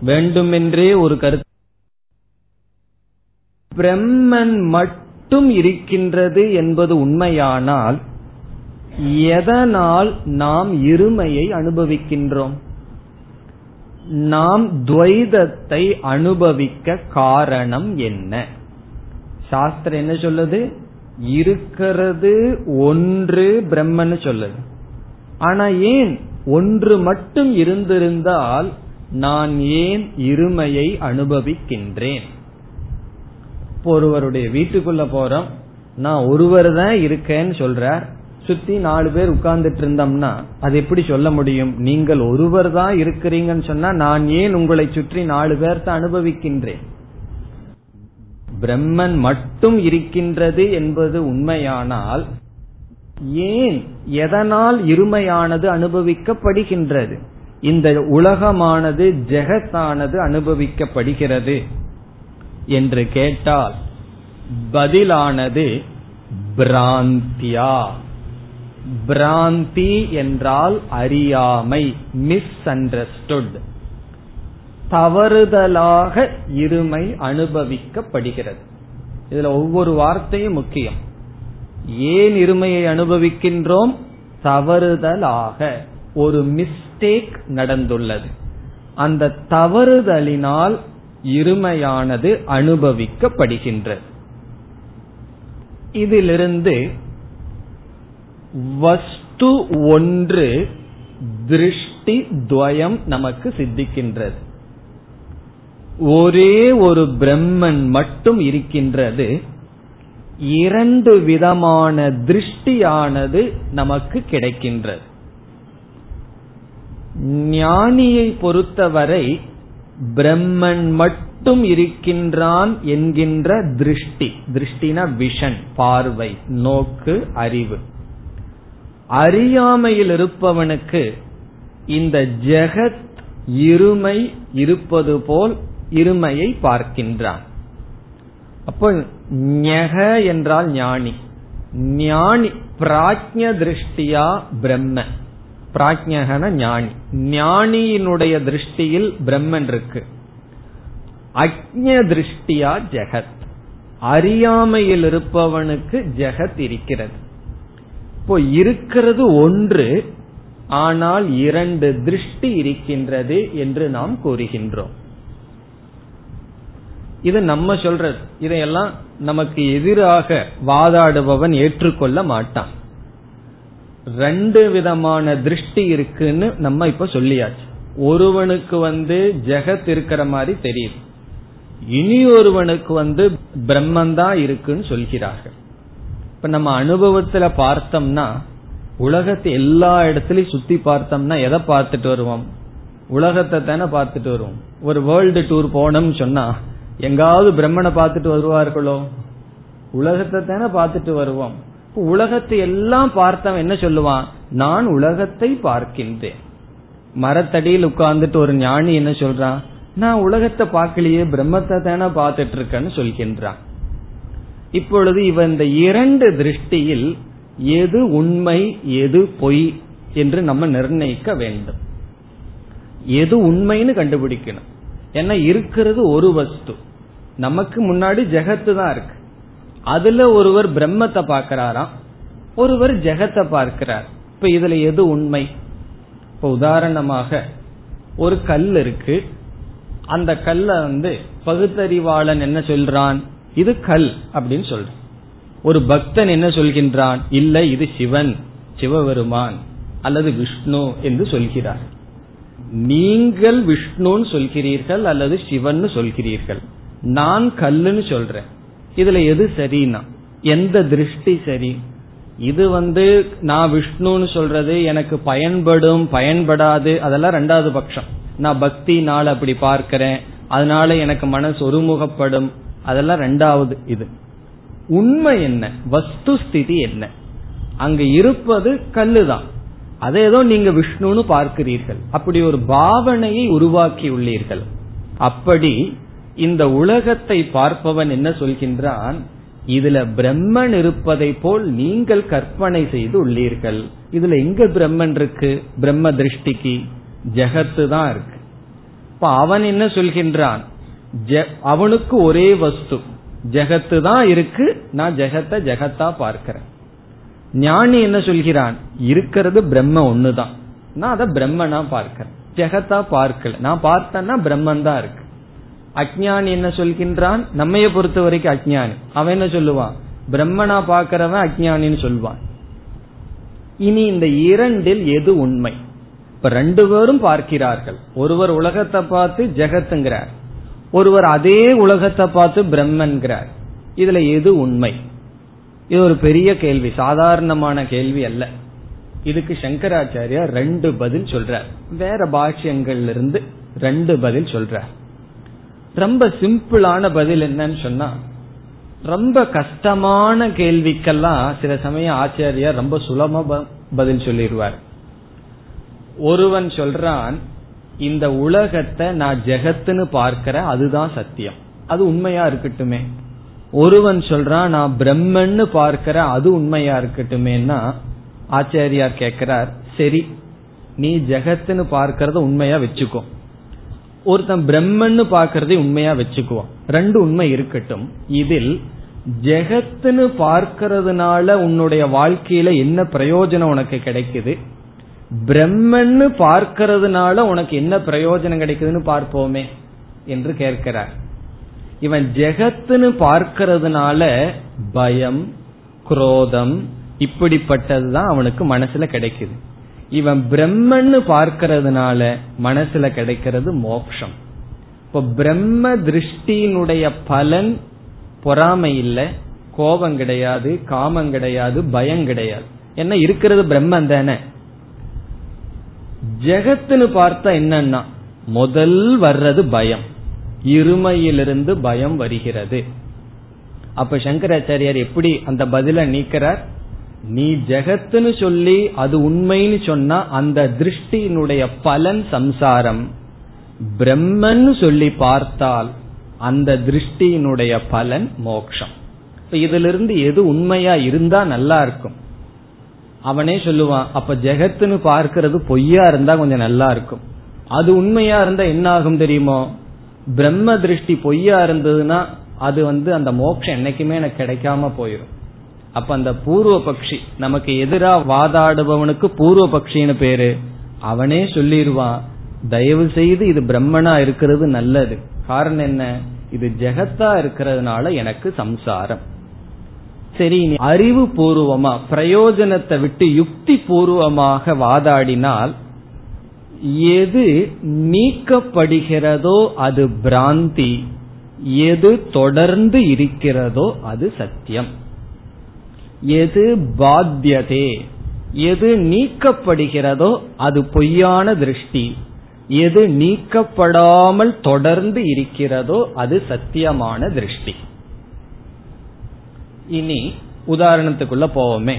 Speaker 1: வேண்டுமென்றே ஒரு கருத்து. பிரம்மன் மட்டும் இருக்கின்றது என்பது உண்மையானால் எதனால் நாம் இருமையை அனுபவிக்கின்றோம்? நாம் துவைதத்தை அனுபவிக்க காரணம் என்ன? சாஸ்திரம் என்ன சொல்லுது? இருக்கிறது ஒன்று பிரம்மன்னு சொல்லுது. ஆனா ஏன் ஒன்று மட்டும் இருந்திருந்தால் நான் ஏன் இருமையை அனுபவிக்கின்றேன்? ஒருவருடைய வீட்டுக்குள்ள போறோம். நான் ஒருவர் தான் இருக்கேன்னு சொல்றார். சுத்தி நாலு பேர் உட்கார்ந்துட்டு இருந்தோம்னா அது எப்படி சொல்ல முடியும்? நீங்கள் ஒருவர் தான் இருக்கிறீங்கன்னு சொன்னா நான் ஏன் உங்களை சுற்றி நாலு பேர்த்த அனுபவிக்கின்றேன்? பிரம்மன் மட்டும் இருக்கின்றது என்பது உண்மையானால் ஏன் எதனால் இருமையானது அனுபவிக்கப்படுகின்றது? இந்த உலகமானது ஜெகத்தானது அனுபவிக்கப்படுகிறது என்று கேட்டால் பதிலானது பிராந்தியா. பிராந்தி என்றால் அறியாமை மிஸ் அண்டர்ஸ்டுட் தவறுதலாக இருமை அனுபவிக்கப்படுகிறது. இதுல ஒவ்வொரு வார்த்தையும் முக்கியம். ஏன் இருமையை அனுபவிக்கின்றோம்? தவறுதலாக. ஒரு மிஸ் மிஸ்டேக் நடந்துள்ளது. அந்த தவறுதலினால் இருமையானது அனுபவிக்கப்படுகின்றது. இதிலிருந்து வஸ்து ஒன்று திருஷ்டி துவயம் நமக்கு சித்திக்கின்றது. ஒரே ஒரு பிரம்மன் மட்டும் இருக்கின்றது. இரண்டு விதமான திருஷ்டியானது நமக்கு கிடைக்கின்றது. ஞானியை பொறுத்தவரை பிரம்மன் மட்டும் இருக்கின்றான் என்கின்ற திருஷ்டி. திருஷ்டினா விஷன் பார்வை நோக்கு அறிவு. அறியாமையில் இருப்பவனுக்கு இந்த ஜெகத் இருமை இருப்பது போல் இருமையை பார்க்கின்றான். அப்போ ஞக என்றால் ஞானி. ஞானி பிராஜ்ய திருஷ்டியா பிரம்மன். பிராஜ்யகன ஞானி. ஞானியினுடைய திருஷ்டியில் பிரம்மன் இருக்கு. அக்ஞ திருஷ்டியா ஜெகத். அறியாமையில் இருப்பவனுக்கு ஜெகத் இருக்கிறது. இப்போ இருக்கிறது ஒன்று ஆனால் இரண்டு திருஷ்டி இருக்கின்றது என்று நாம் கூறுகின்றோம். இது நம்ம சொல்றது. இதையெல்லாம் நமக்கு எதிராக வாதாடுபவன் ஏற்றுக்கொள்ள மாட்டான். ரெண்டு விதமான திருஷ்டி இருக்குன்னு நம்ம இப்ப சொல்லியாச்சு. ஒருவனுக்கு வந்து ஜெகத் இருக்கிற மாதிரி தெரியுது. இனி ஒருவனுக்கு வந்து பிரம்மந்தான் இருக்குன்னு சொல்கிறார்கள். இப்ப நம்ம அனுபவத்துல பார்த்தோம்னா உலகத்தை எல்லா இடத்துலயும் சுத்தி பார்த்தோம்னா எதை பார்த்துட்டு வருவோம்? உலகத்தை தானே பார்த்துட்டு வருவோம். ஒரு வேர்ல்டு டூர் போனோம்னு சொன்னா எங்காவது பிரம்மனை பார்த்துட்டு வருவார்களோ? உலகத்தை தானே பார்த்துட்டு வருவோம். உலகத்தை எல்லாம் பார்த்தவன் என்ன சொல்லுவான்? நான் உலகத்தை பார்க்கின்றேன். மரத்தடியில் உட்கார்ந்துட்டு ஒரு ஞானி என்ன சொல்றான்? நான் உலகத்தை பார்க்கலையே பிரம்மத்தை தானே பார்த்துட்டு இருக்கேன்னு சொல்கின்றான். இப்பொழுது இவன் இந்த இரண்டு திருஷ்டியில் எது உண்மை எது பொய் என்று நம்ம நிர்ணயிக்க வேண்டும். எது உண்மைன்னு கண்டுபிடிக்கணும். ஏன்னா இருக்கிறது ஒரு வஸ்து. நமக்கு முன்னாடி ஜெகத்து தான் இருக்கு. அதுல ஒருவர் பிரம்மத்தை பார்க்கிறாராம் ஒருவர் ஜெகத்தை பார்க்கிறார். இப்ப இதுல எது உண்மை? இப்ப உதாரணமாக ஒரு கல் இருக்கு. அந்த கல்ல வந்து பகுத்தறிவாளன் என்ன சொல்றான்? இது கல் அப்படின்னு சொல்றான். ஒரு பக்தன் என்ன சொல்கின்றான்? இல்ல இது சிவன் சிவபெருமான் அல்லது விஷ்ணு என்று சொல்கிறார். நீங்கள் விஷ்ணுன்னு சொல்கிறீர்கள் அல்லது சிவன் சொல்கிறீர்கள். நான் கல்லுன்னு சொல்றேன். இதுல எது சரின்னா எந்த திருஷ்டி சரி? இது வந்து நான் விஷ்ணுன்னு சொல்றது எனக்கு பயன்படும் பயன்படாது அதெல்லாம் ரெண்டாவது பட்சம். நான் பக்தி நாள் அப்படி பார்க்கிறேன் அதனால எனக்கு மனசு ஒருமுகப்படும் அதெல்லாம் ரெண்டாவது இது. உண்மை என்ன? வஸ்து ஸ்திதி என்ன? அங்க இருப்பது கல்லுதான். அதை ஏதோ நீங்க விஷ்ணுன்னு பார்க்கிறீர்கள். அப்படி ஒரு பாவனையை உருவாக்கி உள்ளீர்கள். அப்படி இந்த உலகத்தை பார்ப்பவன் என்ன சொல்கின்றான்? இதுல பிரம்மன் இருப்பதை போல் நீங்கள் கற்பனை செய்து உள்ளீர்கள். இதுல எங்க பிரம்மன் இருக்கு? பிரம்ம திருஷ்டிக்கு. ஜெகத்து தான் இருக்கு. இப்ப அவன் என்ன சொல்கின்றான்? அவனுக்கு ஒரே வஸ்து. ஜெகத்து தான் இருக்கு. நான் ஜெகத்தை ஜெகத்தா பார்க்கிறேன். ஞானி என்ன சொல்கிறான்? இருக்கிறது பிரம்ம ஒண்ணுதான். நான் அதை பிரம்மனா பார்க்கிறேன். ஜெகத்தா பார்க்கல. நான் பார்த்தேன்னா பிரம்மன் தான் இருக்கு. அஜ்ஞானி என்ன சொல்கின்றான்? நம்மைய பொறுத்த வரைக்கும் அஜ்ஞானி. அவன் என்ன சொல்லுவான் பிரம்மனா பாக்கிறவன் அஜ்ஞானின்னு சொல்லுவான் இனி இந்த இரண்டில் எது உண்மை? இப்ப ரெண்டு பேரும் பார்க்கிறார்கள். ஒருவர் உலகத்தை பார்த்து ஜெகத்துங்கிறார். ஒருவர் அதே உலகத்தை பார்த்து பிரம்மன்கிறார். இதுல எது உண்மை? இது ஒரு பெரிய கேள்வி. சாதாரணமான கேள்வி அல்ல. இதுக்கு சங்கராச்சாரியா ரெண்டு பதில் சொல்றார். வேற பாஷ்யங்கள்ல இருந்து ரெண்டு பதில் சொல்றார். ரொம்ப சிம்பிளான பதில் என்னன்னு சொன்னா ரொம்ப கஷ்டமான கேள்விக்கெல்லாம் சில சமயம் ஆச்சாரியார் ரொம்ப சுலபமா பதில் சொல்லிடுவார். ஒருவன் சொல்றான் இந்த உலகத்தை நான் ஜெகத்துன்னு பார்க்கிறேன் அதுதான் சத்தியம். அது உண்மையா இருக்கட்டுமே. ஒருவன் சொல்றான் நான் பிரம்மன்னு பார்க்கிற அது உண்மையா இருக்கட்டுமேனா ஆச்சாரியார் கேட்கிறார் சரி நீ ஜெகத்துன்னு பார்க்கறத உண்மையா வச்சுக்கோ. ஒருத்தன் பிரம்மன்னு பாக்கிறதை உண்மையா வச்சுக்குவான். ரெண்டு உண்மை இருக்கட்டும். இதில் ஜெகத்னு பார்க்கறதுனால உன்னுடைய வாழ்க்கையில என்ன பிரயோஜனம் உனக்கு கிடைக்குது? பிரம்மன்னு பார்க்கறதுனால உனக்கு என்ன பிரயோஜனம் கிடைக்குதுன்னு பார்ப்போமே என்று கேட்கிறார். இவன் ஜெகத்துன்னு பார்க்கறதுனால பயம் குரோதம் இப்படிப்பட்டதுதான் அவனுக்கு மனசுல கிடைக்குது. இவன் பிரம்மன்னு பார்க்கறதுனால மனசுல கிடைக்கிறது மோக்ஷம். இப்ப பிரம்ம திருஷ்டியினுடைய பலன் பொறாமை இல்லை கோபம் கிடையாது காமம் கிடையாது பயம் கிடையாது. என்ன இருக்கிறது பிரம்மன் தானே. ஜெகத்துன்னு பார்த்தா என்னன்னா முதல் வர்றது பயம். இருமையிலிருந்து பயம் வருகிறது. அப்ப சங்கராச்சாரியார் எப்படி அந்த பதில நீக்கிறார்? நீ ஜெகத்துன்னு சொல்லி அது உண்மைன்னு சொன்னா அந்த திருஷ்டியினுடைய பலன் சம்சாரம். பிரம்மன்னு சொல்லி பார்த்தால் அந்த திருஷ்டியினுடைய பலன் மோக்ஷம். இப்ப இதுல இருந்து எது உண்மையா இருந்தா நல்லா இருக்கும். அவனே சொல்லுவான் அப்ப ஜெகத்துன்னு பார்க்கறது பொய்யா இருந்தா கொஞ்சம் நல்லா இருக்கும். அது உண்மையா இருந்தா என்ன ஆகும் தெரியுமோ? பிரம்ம திருஷ்டி பொய்யா இருந்ததுன்னா அது வந்து அந்த மோட்சம் என்னைக்குமே எனக்கு கிடைக்காம போயிடும் அப்ப அந்த பூர்வ பக்ஷி நமக்கு எதிரா வாதாடுபவனுக்கு பூர்வ பக்ஷின்னு பேரு. அவனே சொல்லிடுவான் தயவு செய்து இது பிரம்மனா இருக்கிறது நல்லது. காரணம் என்ன? இது ஜெகத்தா இருக்கிறதுனால எனக்கு சம்சாரம். சரி அறிவு பூர்வமா பிரயோஜனத்தை விட்டு யுக்தி பூர்வமாக வாதாடினால் எது நீக்கப்படுகிறதோ அது பிராந்தி எது தொடர்ந்து இருக்கிறதோ அது சத்தியம். எது பாத்தியதே? எது நீக்கப்படுகிறதோ அது பொய்யான திருஷ்டி. எது நீக்கப்படாமல் தொடர்ந்து இருக்கிறதோ அது சத்தியமான திருஷ்டி. இனி உதாரணத்துக்குள்ள போவோமே.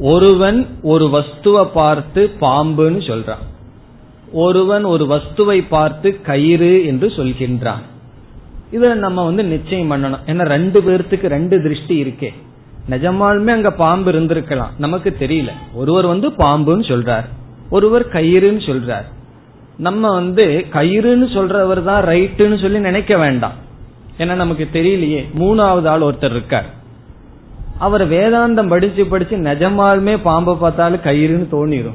Speaker 1: ஒருவன் ஒரு வஸ்துவை பார்த்து பாம்புன்னு சொல்றான். ஒருவன் ஒரு வஸ்துவை பார்த்து கயிறு என்று சொல்கின்றான். இதுல நம்ம வந்து நிச்சயம் பண்ணணும். ஏன்னா ரெண்டு பேர்த்துக்கு ரெண்டு திருஷ்டி இருக்கே. நிஜமாலுமே அங்க பாம்பு இருந்திருக்கலாம். நமக்கு தெரியல. ஒருவர் வந்து பாம்புன்னு சொல்றார். ஒருவர் கயிறுன்னு சொல்றார். நம்ம வந்து கயிறுன்னு சொல்றவர் தான் ரைட்டுன்னு சொல்லி நினைக்க வேண்டாம். ஏன்னா நமக்கு தெரியலையே. மூணாவது ஆள் ஒருத்தர் இருக்கார். அவர் வேதாந்தம் படிச்சு படிச்சு நிஜமாலுமே பாம்பை பார்த்தாலும் கயிறுன்னு தோணிடும்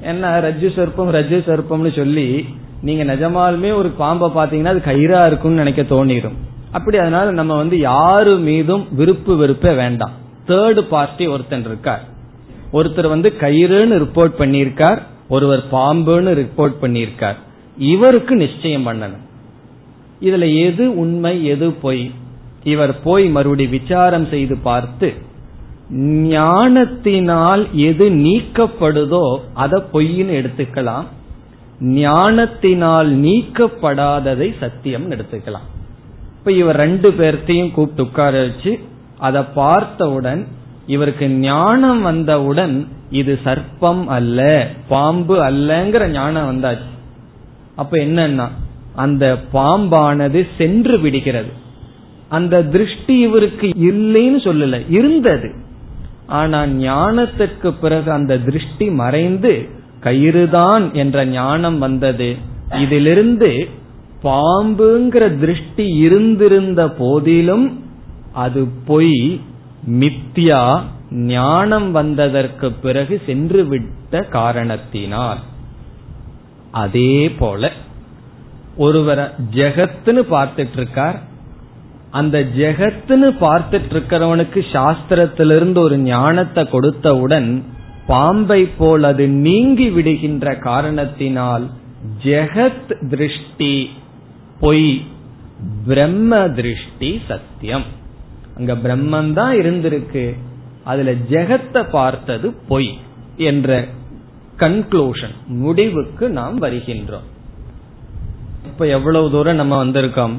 Speaker 1: என்ன ரஜ்ஜு சர்ப்பம் ரஜ்ஜு சர்ப்பம்னு சொல்லி நீங்க நிஜமாலுமே ஒரு பாம்பை பாத்தீங்கன்னா அது கயிறா இருக்கும்னு நினைக்க தோணிடும் அப்படி அதனால நம்ம வந்து யாரு மீதும் விருப்பு வெறுப்பே வேண்டாம். தேர்டு பார்ட்டி ஒருத்தன் இருக்கார். ஒருத்தர் வந்து கயிறுன்னு ரிப்போர்ட் பண்ணியிருக்கார் ஒருவர் பாம்புன்னு ரிப்போர்ட் பண்ணியிருக்கார். இவருக்கு நிச்சயம் பண்ணணும். இதுல எது உண்மை எது பொய்? இவர் போய் மறுபடி விசாரம் செய்து பார்த்து ஞானத்தினால் எது நீக்கப்படுதோ அதை பொய்ன்னு எடுத்துக்கலாம். ஞானத்தினால் நீக்கப்படாததை சத்தியம் எடுத்துக்கலாம். இப்ப இவர் ரெண்டு பேர்த்தையும் கூப்பிட்டு உட்கார வச்சு அதை பார்த்தவுடன் இவருக்கு ஞானம் வந்தவுடன் இது சர்ப்பம் அல்ல பாம்பு அல்லங்கிற ஞானம் வந்தாச்சு. அப்ப என்னன்னா அந்த பாம்பானது சென்று விடுகிறது. அந்த திருஷ்டி இவருக்கு இல்லைன்னு சொல்லல இருந்தது. ஆனா ஞானத்திற்கு பிறகு அந்த திருஷ்டி மறைந்து கயிறுதான் என்ற ஞானம் வந்தது. இதிலிருந்து பாம்புங்கிற திருஷ்டி இருந்திருந்த போதிலும் அது பொய் மித்யா ஞானம் வந்ததற்கு பிறகு சென்று விட்ட காரணத்தினால். அதே போல ஒருவரை ஜெகத்துன்னு பார்த்துட்டு இருக்கார் அந்த ஜெகத்துன்னு பார்த்துட்டு இருக்கிறவனுக்கு சாஸ்திரத்திலிருந்து ஒரு ஞானத்தை கொடுத்தவுடன் பாம்பை போல் அது நீங்கி விடுகின்ற காரணத்தினால் ஜெகத் திருஷ்டி பொய். பிரம்ம திருஷ்டி சத்தியம். அங்க பிரம்மன் தான் இருந்திருக்கு. அதுல ஜெகத்தை பார்த்தது பொய் என்ற கன்க்ளூஷன் முடிவுக்கு நாம் வருகின்றோம். இப்ப எவ்வளவு தூரம் நம்ம வந்திருக்கோம்?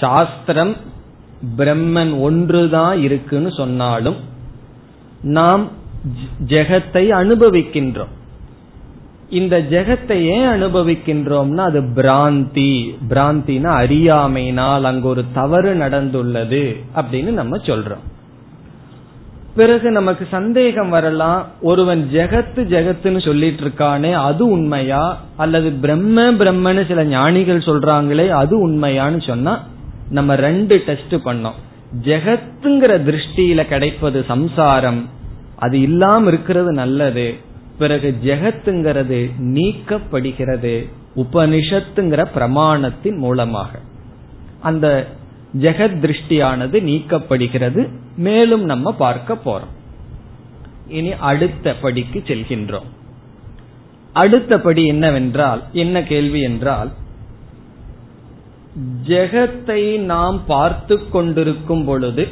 Speaker 1: சாஸ்திரம் பிரம்மன் ஒன்றுதான் இருக்குன்னு சொன்னாலும் நாம் ஜெகத்தை அனுபவிக்கின்றோம். இந்த ஜெகத்தை ஏன் அனுபவிக்கின்றோம்னா அது பிராந்தி. பிராந்தினா அறியாமைனால் அங்கு ஒரு தவறு நடந்துள்ளது அப்படின்னு நம்ம சொல்றோம். பிறகு நமக்கு சந்தேகம் வரலாம் ஒருவன் ஜெகத்து ஜெகத்துன்னு சொல்லிட்டு இருக்கானே அது உண்மையா? அல்லது பிரம்ம பிரம்மன்னு சில ஞானிகள் சொல்றாங்களே அது உண்மையான்னு சொன்னா நம்ம ரெண்டு டெஸ்ட் பண்ணோம். ஜெகத்துங்கிற திருஷ்டியில கிடைப்பது சம்சாரம். அது இல்லாம இருக்கிறது நல்லது. பிறகு ஜெகத்துங்கிறது நீக்கப்படுகிறது உபனிஷத்துங்கிற பிரமாணத்தின் மூலமாக. அந்த ஜெகத் திருஷ்டியானது நீக்கப்படுகிறது. மேலும் நம்ம பார்க்க போறோம். இனி அடுத்த படிக்கு செல்கின்றோம். அடுத்த படி என்னவென்றால் என்ன கேள்வி என்றால் ஜெகத்தை நாம் பார்த்து கொண்டிருக்கும் பொழுது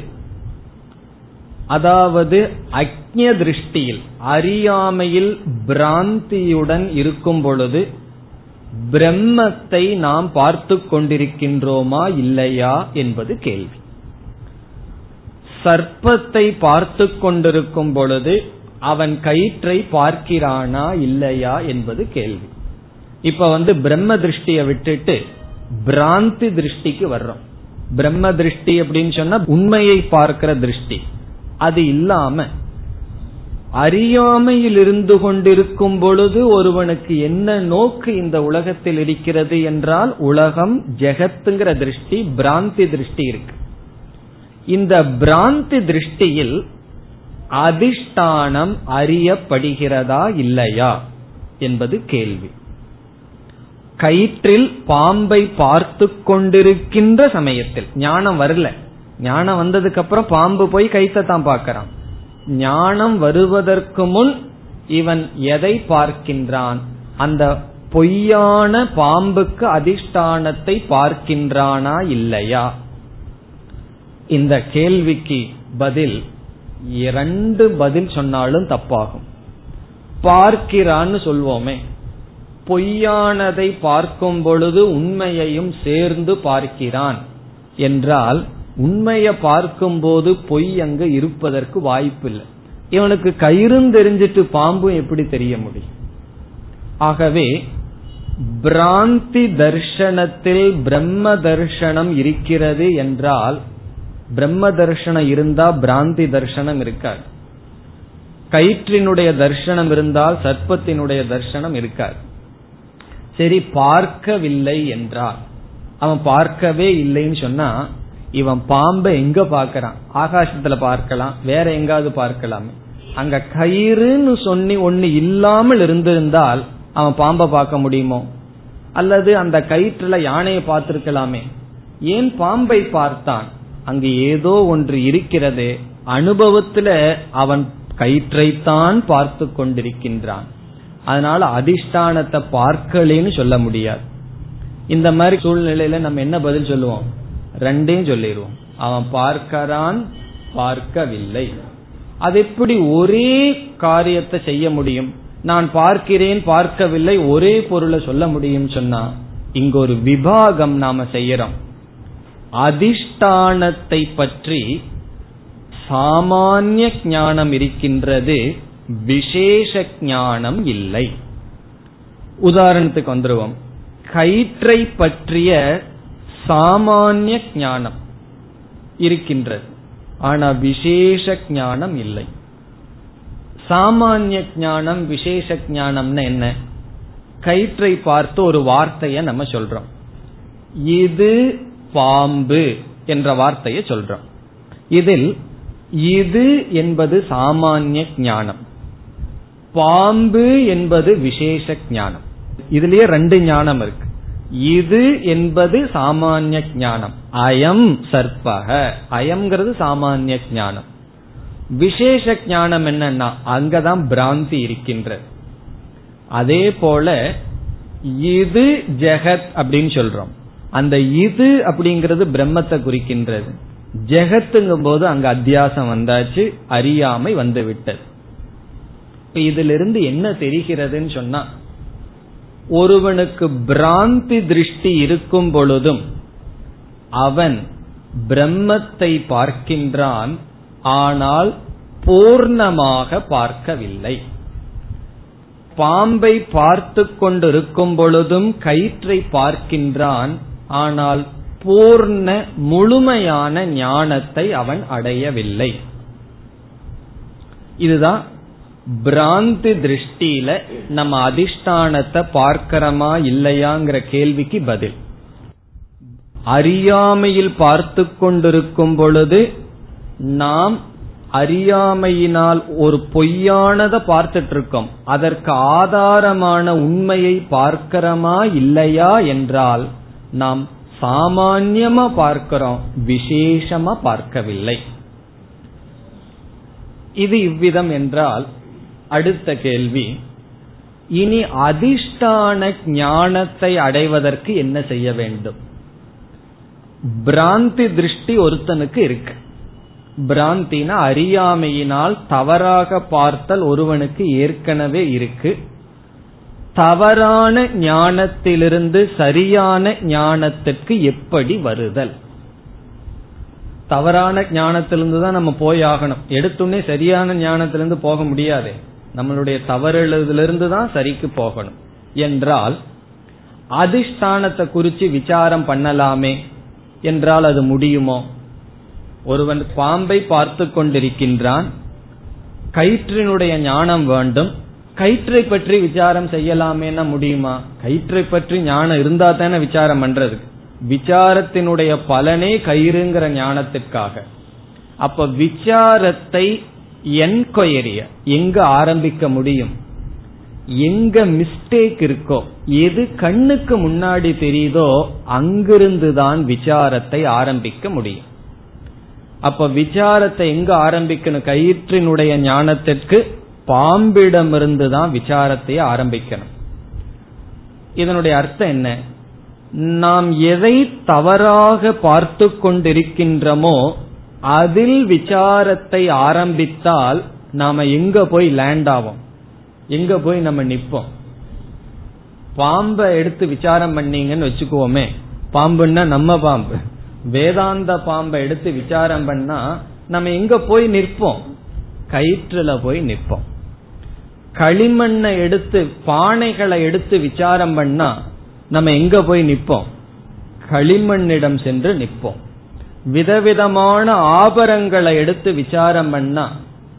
Speaker 1: அதாவது அக்ஞ திருஷ்டியில் அறியாமையில் பிராந்தியுடன் இருக்கும் பொழுது பிரம்மத்தை நாம் பார்த்து கொண்டிருக்கின்றோமா இல்லையா என்பது கேள்வி. சர்ப்பத்தை பார்த்து கொண்டிருக்கும் பொழுது அவன் கயிற்றை பார்க்கிறானா இல்லையா என்பது கேள்வி. இப்ப வந்து பிரம்ம திருஷ்டியை விட்டுட்டு பிராந்தி திருஷ்டிக்கு வர்றோம். பிரம்ம திருஷ்டி அப்படின்னு சொன்னா உண்மையை பார்க்கிற திருஷ்டி. அது இல்லாம அறியாமையில் இருந்து கொண்டிருக்கும் பொழுது ஒருவனுக்கு என்ன நோக்கு இந்த உலகத்தில் இருக்கிறது என்றால் உலகம் ஜெகத்துங்கிற திருஷ்டி பிராந்தி திருஷ்டி இருக்கு. இந்த பிராந்தி திருஷ்டியில் அதிஷ்டானம் அறியப்படுகிறதா இல்லையா என்பது கேள்வி. கயிற்றில் பாம்பை பார்த்து கொண்டிருக்கின்ற சமயத்தில் ஞானம் வரல. ஞானம் வந்ததுக்கு அப்புறம் பாம்பு போய் கைத்தை தான் பார்க்கறான். ஞானம் வருவதற்கு முன் இவன் எதை பார்க்கின்றான்? அந்த பொய்யான பாம்புக்கு அதிஷ்டானத்தை பார்க்கின்றானா இல்லையா? இந்த கேள்விக்கு பதில் இரண்டு பதில் சொன்னாலும் தப்பாகும். பார்க்கிறான்னு சொல்வோமே. பொய்யானதை பார்க்கும் பொழுது உண்மையையும் சேர்ந்து பார்க்கிறான் என்றால் உண்மையை பார்க்கும் போது பொய் அங்க இருப்பதற்கு வாய்ப்பு இல்லை இவனுக்கு கயிறும் தெரிஞ்சிட்டு பாம்பும் எப்படி தெரிய முடியும்? ஆகவே பிராந்தி தர்ஷனத்தில் பிரம்ம தர்ஷனம் இருக்கிறது என்றால் பிரம்ம தர்ஷனம் இருந்தா பிராந்தி தர்ஷனம் இருக்காது. கயிற்றினுடைய தர்ஷனம் இருந்தால் சர்ப்பத்தினுடைய தர்ஷனம் இருக்காது. சரி பார்க்கவில்லை என்றால் அவன் பார்க்கவே இல்லைன்னு சொன்னா இவன் பாம்பை எங்க பார்க்கறான்? ஆகாசத்துல பார்க்கலாம் வேற எங்காவது பார்க்கலாமே. அங்க கயிறுன்னு சொன்னி ஒன்னு இல்லாமல் இருந்திருந்தால் அவன் பாம்பை பார்க்க முடியுமோ? அல்லது அந்த கயிற்றுல யானையை பார்த்திருக்கலாமே? ஏன் பாம்பை பார்த்தான்? அங்கு ஏதோ ஒன்று இருக்கிறது. அனுபவத்துல அவன் கயிற்றைத்தான் பார்த்து கொண்டிருக்கின்றான். அதனால அதிஷ்டானத்தை பார்க்கலேன்னு சொல்ல முடியாது. இந்த மாதிரி சூழ்நிலையில நம்ம என்ன பதில் சொல்லுவோம்? ரெண்டையும் சொல்லிடுவோம். அவன் பார்க்கிறான் பார்க்கவில்லை. அது எப்படி ஒரே காரியத்தை செய்ய முடியும்? நான் பார்க்கிறேன் பார்க்கவில்லை ஒரே பொருளை சொல்ல முடியும் சொன்னா இங்க ஒரு விபாகம் நாம செய்யறோம். அதிஷ்டானத்தை பற்றி சாமானிய ஞானம் இருக்கின்றது விசேஷ ஞானம் இல்லை. உதாரணத்துக்கு வந்துருவோம். கயிற்றை பற்றிய சாமானிய ஞானம் இருக்கின்றது. ஆனா விசேஷ ஞானம் இல்லை. சாமானிய ஞானம் விசேஷ ஞானம்னு என்ன? கயிற்றை பார்த்து ஒரு வார்த்தைய நம்ம சொல்றோம். இது பாம்பு என்ற வார்த்தையை சொல்றோம். இதில் இது என்பது சாமானிய ஞானம். பாம்பு என்பது விசேஷ ஞானம். இதுலயே ரெண்டு ஞானம் இருக்கு. இது என்பது சாமானிய ஞானம். அயம் சர்ப்பக. அயம்ங்கிறது சாமானிய ஞானம். விசேஷ ஞானம் என்னன்னா அங்கதான் பிராந்தி இருக்கின்றது. அதே போல இது ஜெகத் அப்படின்னு சொல்றோம். அந்த இது அப்படிங்கிறது பிரம்மத்தை குறிக்கின்றது. ஜெகத்துங்கும் போது அங்க அத்தியாசம் வந்தாச்சு அறியாமை வந்து விட்டது இதிலிருந்து என்ன தெரிகிறதுன்னு சொன்னா ஒருவனுக்கு பிராந்தி திருஷ்டி இருக்கும் பொழுதும் அவன் பிரம்மத்தை பார்க்கின்றான் ஆனால் பூர்ணமாக பார்க்கவில்லை. பாம்பை பார்த்து கொண்டிருக்கும் பொழுதும் கயிற்றை பார்க்கின்றான் ஆனால் பூர்ண முழுமையான ஞானத்தை அவன் அடையவில்லை. இதுதான் பிராந்தி திருஷ்டியில நம்ம அதிஷ்டானத்தை பார்க்கிறோமா இல்லையாங்கிற கேள்விக்கு பதில். அறியாமையில் பார்த்து கொண்டிருக்கும் பொழுது நாம் அறியாமையினால் ஒரு பொய்யானதை பார்த்துட்டு இருக்கோம் அதற்கு ஆதாரமான உண்மையை பார்க்கிறோமா இல்லையா என்றால் நாம் சாமான்யமா பார்க்கிறோம் விசேஷமா பார்க்கவில்லை. இது இவ்விதம் என்றால் அடுத்த கேள்வி இனி அதிஷ்டான ஞானத்தை அடைவதற்கு என்ன செய்ய வேண்டும்? பிராந்தி திருஷ்டி ஒருத்தனுக்கு இருக்கு. பிராந்தினா அறியாமையினால் தவறாக பார்த்தல் ஒருவனுக்கு ஏற்கனவே இருக்கு. தவறான ஞானத்திலிருந்து சரியான ஞானத்திற்கு எப்படி வருதல்? தவறான ஞானத்திலிருந்து தான் நம்ம போய் ஆகணும். எடுத்துன்னே சரியான ஞானத்திலிருந்து போக முடியாது. நம்மளுடைய தவறுதலிருந்து தான் சரிக்கு போகணும். என்றால் அதிஷ்டானத்தை குறித்து விசாரம் பண்ணலாமே. என்றால் அது முடியுமோ? ஒருவன் பாம்பை பார்த்து கொண்டிருக்கின்றான். கயிற்றினுடைய ஞானம் வேண்டும். கயிற்றை பற்றி விசாரம் செய்யலாமேனா முடியுமா? கயிற்றை பற்றி ஞானம் இருந்தா தானே விசாரம் பண்றது விசாரத்தினுடைய பலனே கயிறுங்கிற ஞானத்திற்காக. அப்ப விசாரத்தை என்கொயரிய எங்க ஆரம்பிக்க முடியும்? எங்க மிஸ்டேக் இருக்கோ எது கண்ணுக்கு முன்னாடி தெரியுதோ அங்கிருந்து தான் விசாரத்தை ஆரம்பிக்க முடியும். அப்ப விசாரத்தை எங்க ஆரம்பிக்கணும்? கயிற்றினுடைய ஞானத்திற்கு பாம்பிடமிருந்து தான் விசாரத்தை ஆரம்பிக்கணும். இதனுடைய அர்த்தம் என்ன? நாம் எதை தவறாக பார்த்து கொண்டிருக்கின்றோமோ அதில் விசாரத்தை ஆரம்பித்தால் நாம எங்க போய் லேண்ட் ஆவோம்? எங்க போய் நம்ம நிப்போம்? பாம்பை எடுத்து விசாரம் பண்ணீங்கன்னு வச்சுக்குவோமே. பாம்புன்னா நம்ம பாம்பு. வேதாந்த பாம்பை எடுத்து விசாரம் பண்ணா நம்ம எங்க போய் நிற்போம்? கயிற்றுல போய் நிற்போம். களிமண்ணை எடுத்து பானைகளை எடுத்து விசாரம் பண்ணா நம்ம எங்க போய் நிற்போம்? களிமண்ணிடம் சென்று நிற்போம். விதவிதமான ஆபரங்களை எடுத்து விசாரம் பண்ணா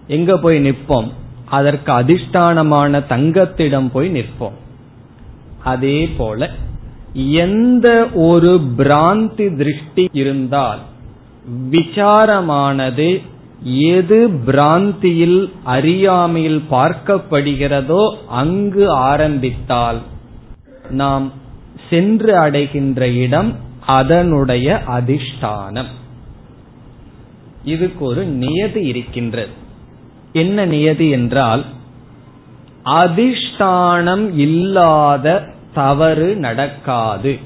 Speaker 1: எங்க போய் நிற்போம்? அதற்கு அதிஷ்டானமான தங்கத்திடம் போய் நிற்போம். அதே போல எந்த ஒரு பிராந்தி திருஷ்டி இருந்தால் விசாரமானது எது பிராந்தியில் அறியாமையில் பார்க்கப்படுகிறதோ அங்கு ஆரம்பித்தால் நாம் சென்று அடைகின்ற இடம் அதனுடைய அதிஷ்டானம். இதுக்கு ஒரு நியதி இருக்கின்றது. என்ன நியதி என்றால் அதிஷ்டானம் இல்லாத தவறு நடக்காது.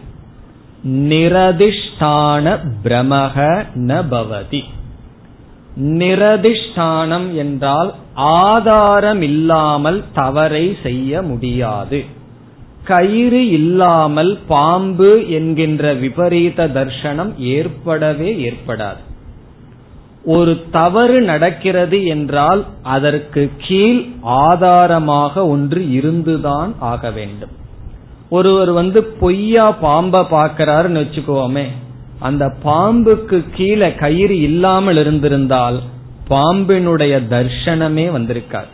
Speaker 1: நிரதிஷ்டான பிரமக நபவதி நிரதிஷ்டானம் என்றால் ஆதாரம் இல்லாமல் தவறை செய்ய முடியாது. கயிறு இல்லாமல் பாம்பு என்கின்ற விபரீத தர்சனம் ஏற்படவே ஏற்படாது. ஒரு தவறு நடக்கிறது என்றால் அதற்கு கீழ் ஆதாரமாக ஒன்று இருந்துதான் ஆக வேண்டும். ஒருவர் வந்து பொய்யா பாம்ப பாக்கிறாருன்னு வச்சுக்கோமே அந்த பாம்புக்கு கீழே கயிறு இல்லாமல் இருந்திருந்தால் பாம்பினுடைய தர்ஷனமே வந்திருக்கார்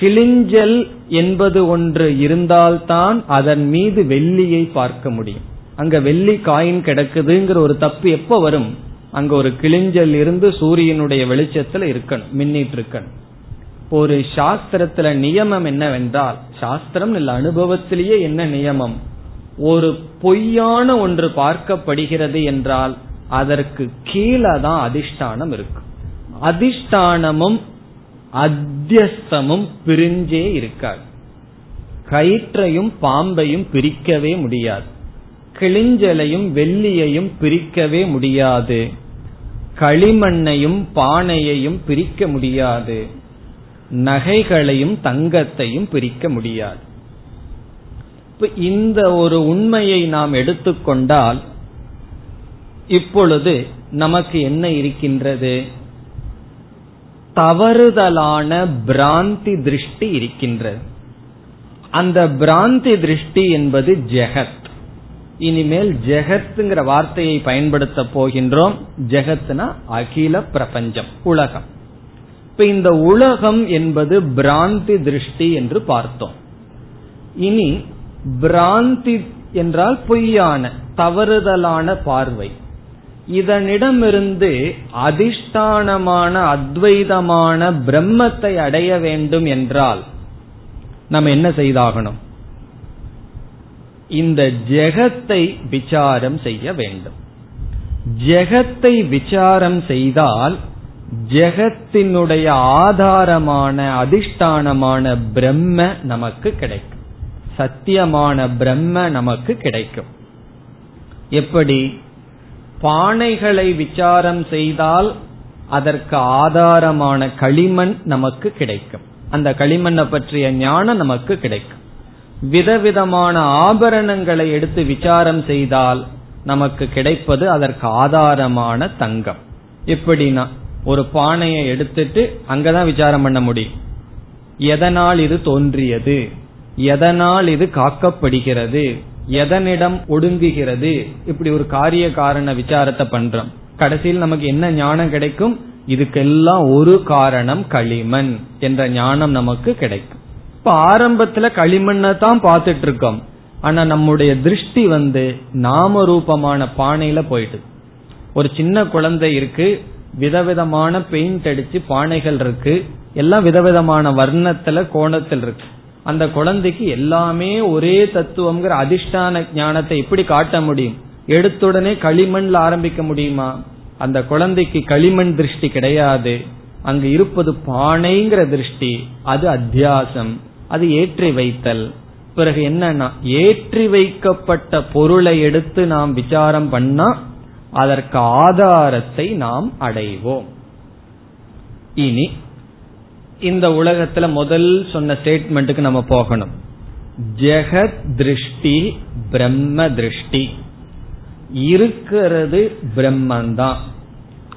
Speaker 1: கிளிஞ்சல் என்பது ஒன்று இருந்தால்தான் அதன் மீது வெள்ளியை பார்க்க முடியும். அங்க வெள்ளி காயின் கிடக்குதுங்கிற ஒரு தப்பு எப்ப வரும்? அங்க ஒரு கிளிஞ்சல் இருந்து சூரியனுடைய வெளிச்சத்துல இருக்கணும் மின்னிட்டு இருக்கணும். ஒரு சாஸ்திரத்துல நியமம் என்னவென்றால் சாஸ்திரம் இல்ல அனுபவத்திலேயே என்ன நியமம்? ஒரு பொய்யான ஒன்று பார்க்கப்படுகிறது என்றால் அதற்கு கீழே தான் அதிஷ்டானம் இருக்கும். அதிஷ்டானமும் அத்தியஸ்தமும் பிரிஞ்சே இருக்காது. கயிற்றையும் பாம்பையும் பிரிக்கவே முடியாது. கிளிஞ்சலையும் வெள்ளியையும் பிரிக்கவே முடியாது. களிமண்ணையும் பானையையும் பிரிக்க முடியாது. நகைகளையும் தங்கத்தையும் பிரிக்க முடியாது. இந்த ஒரு உண்மையை நாம் எடுத்துக்கொண்டால் இப்பொழுது நமக்கு என்ன இருக்கின்றது? தவறுதலான பிராந்தி திருஷ்டி இருக்கின்றது. அந்த பிராந்தி திருஷ்டி என்பது ஜெகத். இனிமேல் ஜெகத்துங்கிற வார்த்தையை பயன்படுத்த போகின்றோம். ஜெகத்னா அகில பிரபஞ்சம் உலகம். இப்ப இந்த உலகம் என்பது பிராந்தி திருஷ்டி என்று பார்த்தோம். இனி பிராந்தி என்றால் பொய்யான தவறுதலான பார்வை. இதனிடமிருந்து அதிஷ்டானமான அத்வைதமான பிரம்மத்தை அடைய வேண்டும் என்றால் நம்ம என்ன செய்தாகணும்? இந்த ஜெகத்தை விசாரம் செய்ய வேண்டும். ஜெகத்தை விசாரம் செய்தால் ஜெகத்தினுடைய ஆதாரமான அதிஷ்டானமான பிரம்ம நமக்கு கிடைக்கும். சத்தியமான பிரம்ம நமக்கு கிடைக்கும். எப்படி? பானைகளை விசாரம் செய்தால் அதற்கு ஆதாரமான களிமண் நமக்கு கிடைக்கும். அந்த களிமண்ணை பற்றிய ஞானம் நமக்கு கிடைக்கும். விதவிதமான ஆபரணங்களை எடுத்து விசாரம் செய்தால் நமக்கு கிடைப்பது அதற்கு ஆதாரமான தங்கம். எப்படின்னா ஒரு பானையை எடுத்துட்டு அங்கதான் விசாரம் பண்ண முடியும். எதனால் இது தோன்றியது? எதனால் இது காக்கப்படுகிறது? எதனிடம் ஒடுங்குகிறது? இப்படி ஒரு காரிய காரண விசாரத்தை பண்றோம். கடைசியில் நமக்கு என்ன ஞானம் கிடைக்கும்? இதுக்கெல்லாம் ஒரு காரணம் களிமண் என்ற ஞானம் நமக்கு கிடைக்கும். இப்ப ஆரம்பத்துல களிமண்ணை தான் பார்த்துட்டு இருக்கோம் ஆனா நம்முடைய திருஷ்டி வந்து நாம ரூபமான பானையில போயிட்டு. ஒரு சின்ன குழந்தை இருக்கு விதவிதமான பெயிண்ட் அடிச்சு பானைகள் இருக்கு எல்லாம் விதவிதமான வர்ணத்துல கோணத்தில் இருக்கு அந்த குழந்தைக்கு எல்லாமே ஒரே தத்துவம்ங்கிற அதிஷ்டான ஞானத்தை எப்படி காட்ட முடியும்? எடுத்துடனே களிமண்ல ஆரம்பிக்க முடியுமா? அந்த குழந்தைக்கு களிமண் திருஷ்டி கிடையாது. அங்கு இருப்பது பானைங்கிற திருஷ்டி அது அத்தியாசம் அது ஏற்றி வைத்தல். பிறகு என்னன்னா ஏற்றி வைக்கப்பட்ட பொருளை எடுத்து நாம் விசாரம் பண்ணா அதற்கு ஆதாரத்தை நாம் அடைவோம். இனி இந்த உலகத்துல முதல் சொன்ன ஸ்டேட்மெண்ட்டுக்கு நம்ம போகணும். ஜெகத் திருஷ்டி பிரம்ம திருஷ்டி. இருக்கிறது பிரம்மந்தான்.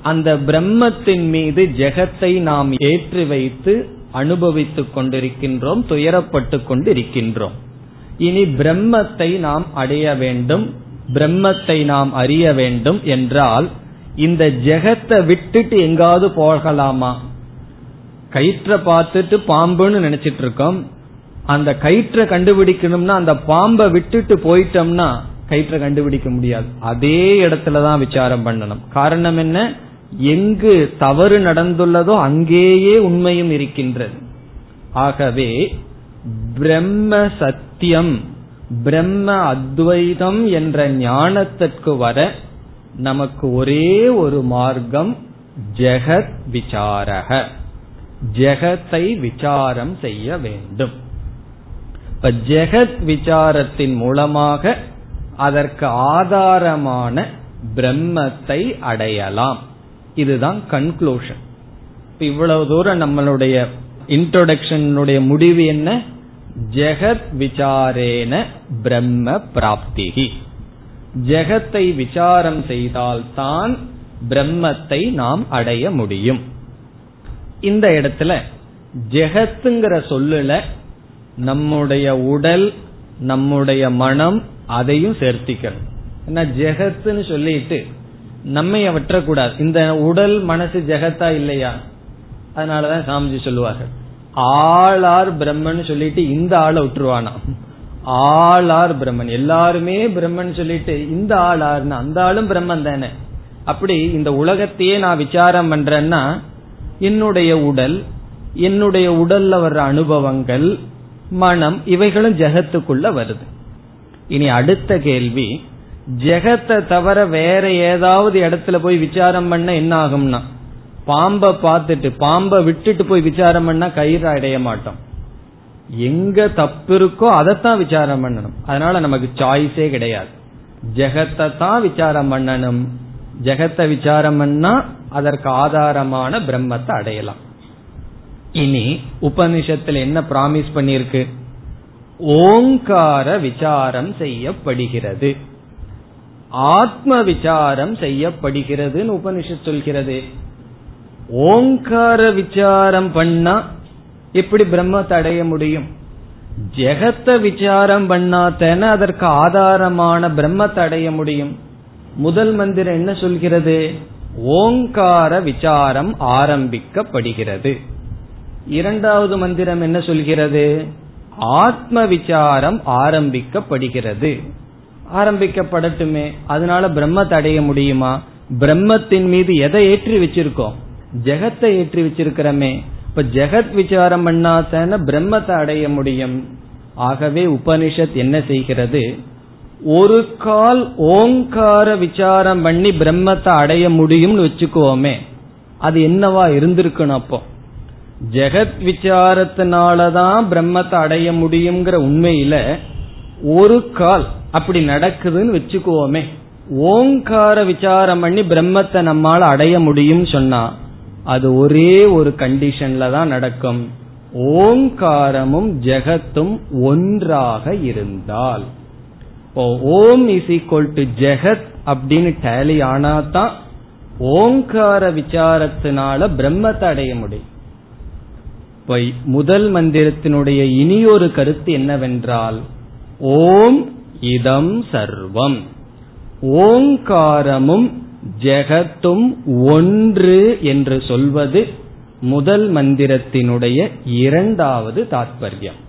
Speaker 1: அந்த பிரம்மத்தின் மீது ஜெகத்தை நாம் ஏற்றி வைத்து அனுபவித்துக் கொண்டிருக்கின்றோம் துயரப்பட்டு கொண்டு இருக்கின்றோம் இனி பிரம்மத்தை நாம் அடைய வேண்டும் பிரம்மத்தை நாம் அறிய வேண்டும் என்றால் இந்த ஜெகத்தை விட்டுட்டு எங்காவது போகலாமா? கயிற்ற பார்த்துட்டு பாம்புன்னு நினைச்சிட்டு இருக்கோம் அந்த கயிற்றை கண்டுபிடிக்கணும்னா அந்த பாம்பை விட்டுட்டு போயிட்டோம்னா கயிற்றை கண்டுபிடிக்க முடியாது. அதே இடத்துலதான் விசாரம் பண்ணணும். காரணம் என்ன? எங்கு தவறு நடந்துள்ளதோ அங்கேயே உண்மையும் இருக்கின்றது. ஆகவே பிரம்ம சத்தியம் பிரம்ம அத்வைதம் என்ற ஞானத்திற்கு வர நமக்கு ஒரே ஒரு மார்க்கம் ஜெகத் விசாரக. ஜெகத்தை விசாரம் செய்ய வேண்டும். இப்ப ஜெகத் விசாரத்தின் மூலமாக அதற்கு ஆதாரமான பிரம்மத்தை அடையலாம். இதுதான் கன்க்ளூஷன் இவ்வளவு தூரம் நம்மளுடைய இன்ட்ரோடக்ஷனுடைய முடிவு என்ன? ஜெகத் விசாரேன பிரம்ம பிராப்திகி ஜெகத்தை விசாரம் செய்தால் தான் பிரம்மத்தை நாம் அடைய முடியும். இந்த இடத்துல ஜெகத்துங்கிற சொல்லுல நம்முடைய உடல் நம்முடைய மனம் அதையும் சேர்த்திக்கணும். ஏன்னா ஜெகத்துன்னு சொல்லிட்டு நம்மை விட்டுறக்கூடாது இந்த உடல் மனசு ஜெகத்தா இல்லையா? அதனாலதான் சாமிஜி சொல்லுவார்கள். ஆளார் பிரம்மன் சொல்லிட்டு இந்த ஆளை விட்டுருவானா ஆளார் பிரம்மன். எல்லாருமே பிரம்மன் சொல்லிட்டு இந்த ஆளார்னு அந்த ஆளும் பிரம்மன் தானே. அப்படி இந்த உலகத்தையே நான் விசாரம் பண்றேன்னா என்னுடைய உடல் என்னுடைய உடல்ல வர்ற அனுபவங்கள் மனம் இவைகளும் ஜெகத்துக்குள்ள வருது. இனி அடுத்த கேள்வி ஜெகத்தை தவிர வேற ஏதாவது இடத்துல போய் விசாரம் பண்ண என்ன ஆகும்னா பாம்பை பார்த்துட்டு பாம்பை விட்டுட்டு போய் விசாரம் பண்ணா கயிறு அடைய மாட்டோம். எங்க தப்பு இருக்கோ அதைத்தான் விசாரம் பண்ணணும். அதனால நமக்கு சாய்ஸே கிடையாது. ஜெகத்தை தான் விசாரம் பண்ணணும். ஜெகத்தை விசாரம் பண்ணா அதற்கு ஆதாரமான பிரம்மத்தை அடையலாம். இனி உபனிஷத்துல என்ன பிராமிஸ் பண்ணிருக்கு ஓங்கார விசாரம் செய்யப்படுகிறது. ஆத்ம விசாரம் செய்யப்படுகிறதுன்னு உபனிஷத் சொல்கிறது. ஓங்கார விசாரம் பண்ணா எப்படி பிரம்மத்தை அடைய முடியும்? ஜெகத்தை விசாரம் பண்ணாத்தன அதற்கு ஆதாரமான பிரம்மத்தை அடைய முடியும். முதல் மந்திரம் என்ன சொல்கிறது? ஓங்கார விசாரம் ஆரம்பிக்கப்படுகிறது. இரண்டாவது மந்திரம் என்ன சொல்கிறது? ஆத்ம விசாரம் ஆரம்பிக்கப்படுகிறது. ஆரம்பிக்கப்படட்டுமே. அதனால பிரம்மத்தை அடைய முடியுமா? பிரம்மத்தின் மீது எதை ஏற்றி வச்சிருக்கோம்? ஜெகத்தை ஏற்றி வச்சிருக்கிறோமே. இப்ப ஜெகத் விசாரம் பண்ணாதான பிரம்மத்தை அடைய முடியும். ஆகவே உபனிஷத் என்ன செய்கிறது? ஒரு கால் ஓங்கார விசாரம் பண்ணி பிரம்மத்தை அடைய முடியும்னு வச்சுக்குவோமே அது என்னவா இருந்திருக்கணும் அப்போ? ஜெகத் விசாரத்தினாலதான் பிரம்மத்தை அடைய முடியுங்கிற உண்மையில ஒரு கால் அப்படி நடக்குதுன்னு வச்சுக்குவோமே ஓங்கார விசாரம் பண்ணி பிரம்மத்தை நம்மால் அடைய முடியும் சொன்னா அது ஒரே ஒரு கண்டிஷன்ல தான் நடக்கும். ஓங்காரமும் ஜெகத்தும் ஒன்றாக இருந்தால். இப்போ ஓம் இஸ் ஈக்வல் டு ஜெகத் அப்படின்னு டேலி ஆனாதான் ஓங்கார விசாரத்தினால பிரம்மத்தை அடைய முடியும். இப்போ முதல் மந்திரத்தினுடைய இனியொரு கருத்து என்னவென்றால் ஓம் இதம் சர்வம். ஓங்காரமும் ஜெகத்தும் ஒன்று என்று சொல்வது முதல் மந்திரத்தினுடைய இரண்டாவது தாற்பயம்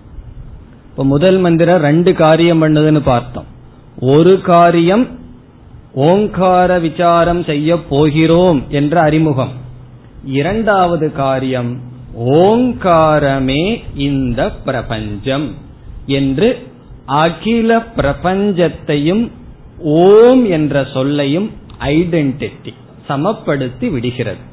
Speaker 1: இப்ப முதல் மந்திரம் ரெண்டு காரியம் பண்ணுதுன்னு பார்த்தோம். ஒரு காரியம் ஓங்கார விசாரம் செய்ய போகிறோம் என்ற அறிமுகம். இரண்டாவது காரியம் ஓங்காரமே இந்த பிரபஞ்சம் என்று அகில பிரபஞ்சத்தையும் ஓம் என்ற சொல்லையும் ஐடென்டிட்டி சமப்படுத்தி விடுகிறது.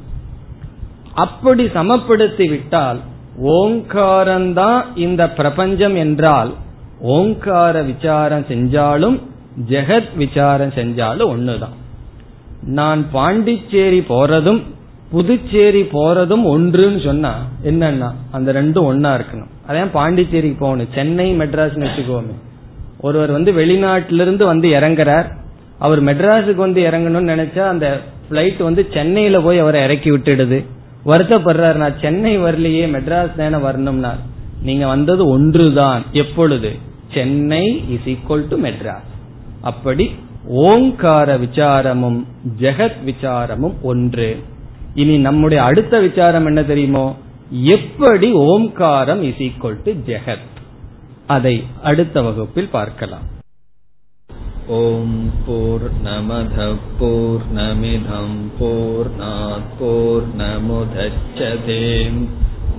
Speaker 1: அப்படி சமப்படுத்தி விட்டால் ஓங்காரம்தான் இந்த பிரபஞ்சம் என்றால் ஓங்கார விசாரம் செஞ்சாலும் ஜெகத் விசாரம் செஞ்சாலும் ஒண்ணுதான். நான் பாண்டிச்சேரி போறதும் புதுச்சேரி போறதும் ஒன்றுன்னு சொன்னா என்னன்னா அந்த ரெண்டும் ஒன்னா இருக்கணும். அதான் பாண்டிச்சேரிக்கு போகணும். சென்னை மெட்ராஸ் வச்சுக்கோமே. ஒருவர் வந்து வெளிநாட்டிலிருந்து வந்து இறங்குறார். அவர் மெட்ராஸுக்கு வந்து இறங்கணும்னு நினைச்சா அந்த பிளைட் வந்து சென்னையில போய் அவரை இறக்கி விட்டுடுது. வருத்தப்படுறாரு நான் சென்னை வரலையே மெட்ராஸ் தானே வரணும்னா நீங்க வந்தது ஒன்றுதான் எப்பொழுது? Chennai is equal to Madras அப்படி ஓங்கார விசாரமும் ஜெகத் விசாரமும் ஒன்று. இனி நம்முடைய அடுத்த விசாரம் என்ன தெரியுமோ? எப்படி ஓம்காரம் இஸ் ஈக்வல் டு ஜெகத்? அதை அடுத்த வகுப்பில் பார்க்கலாம்.
Speaker 2: ஓம் போர் நமத போர் நமிதம் போர் போர் நமுதச்சதேம்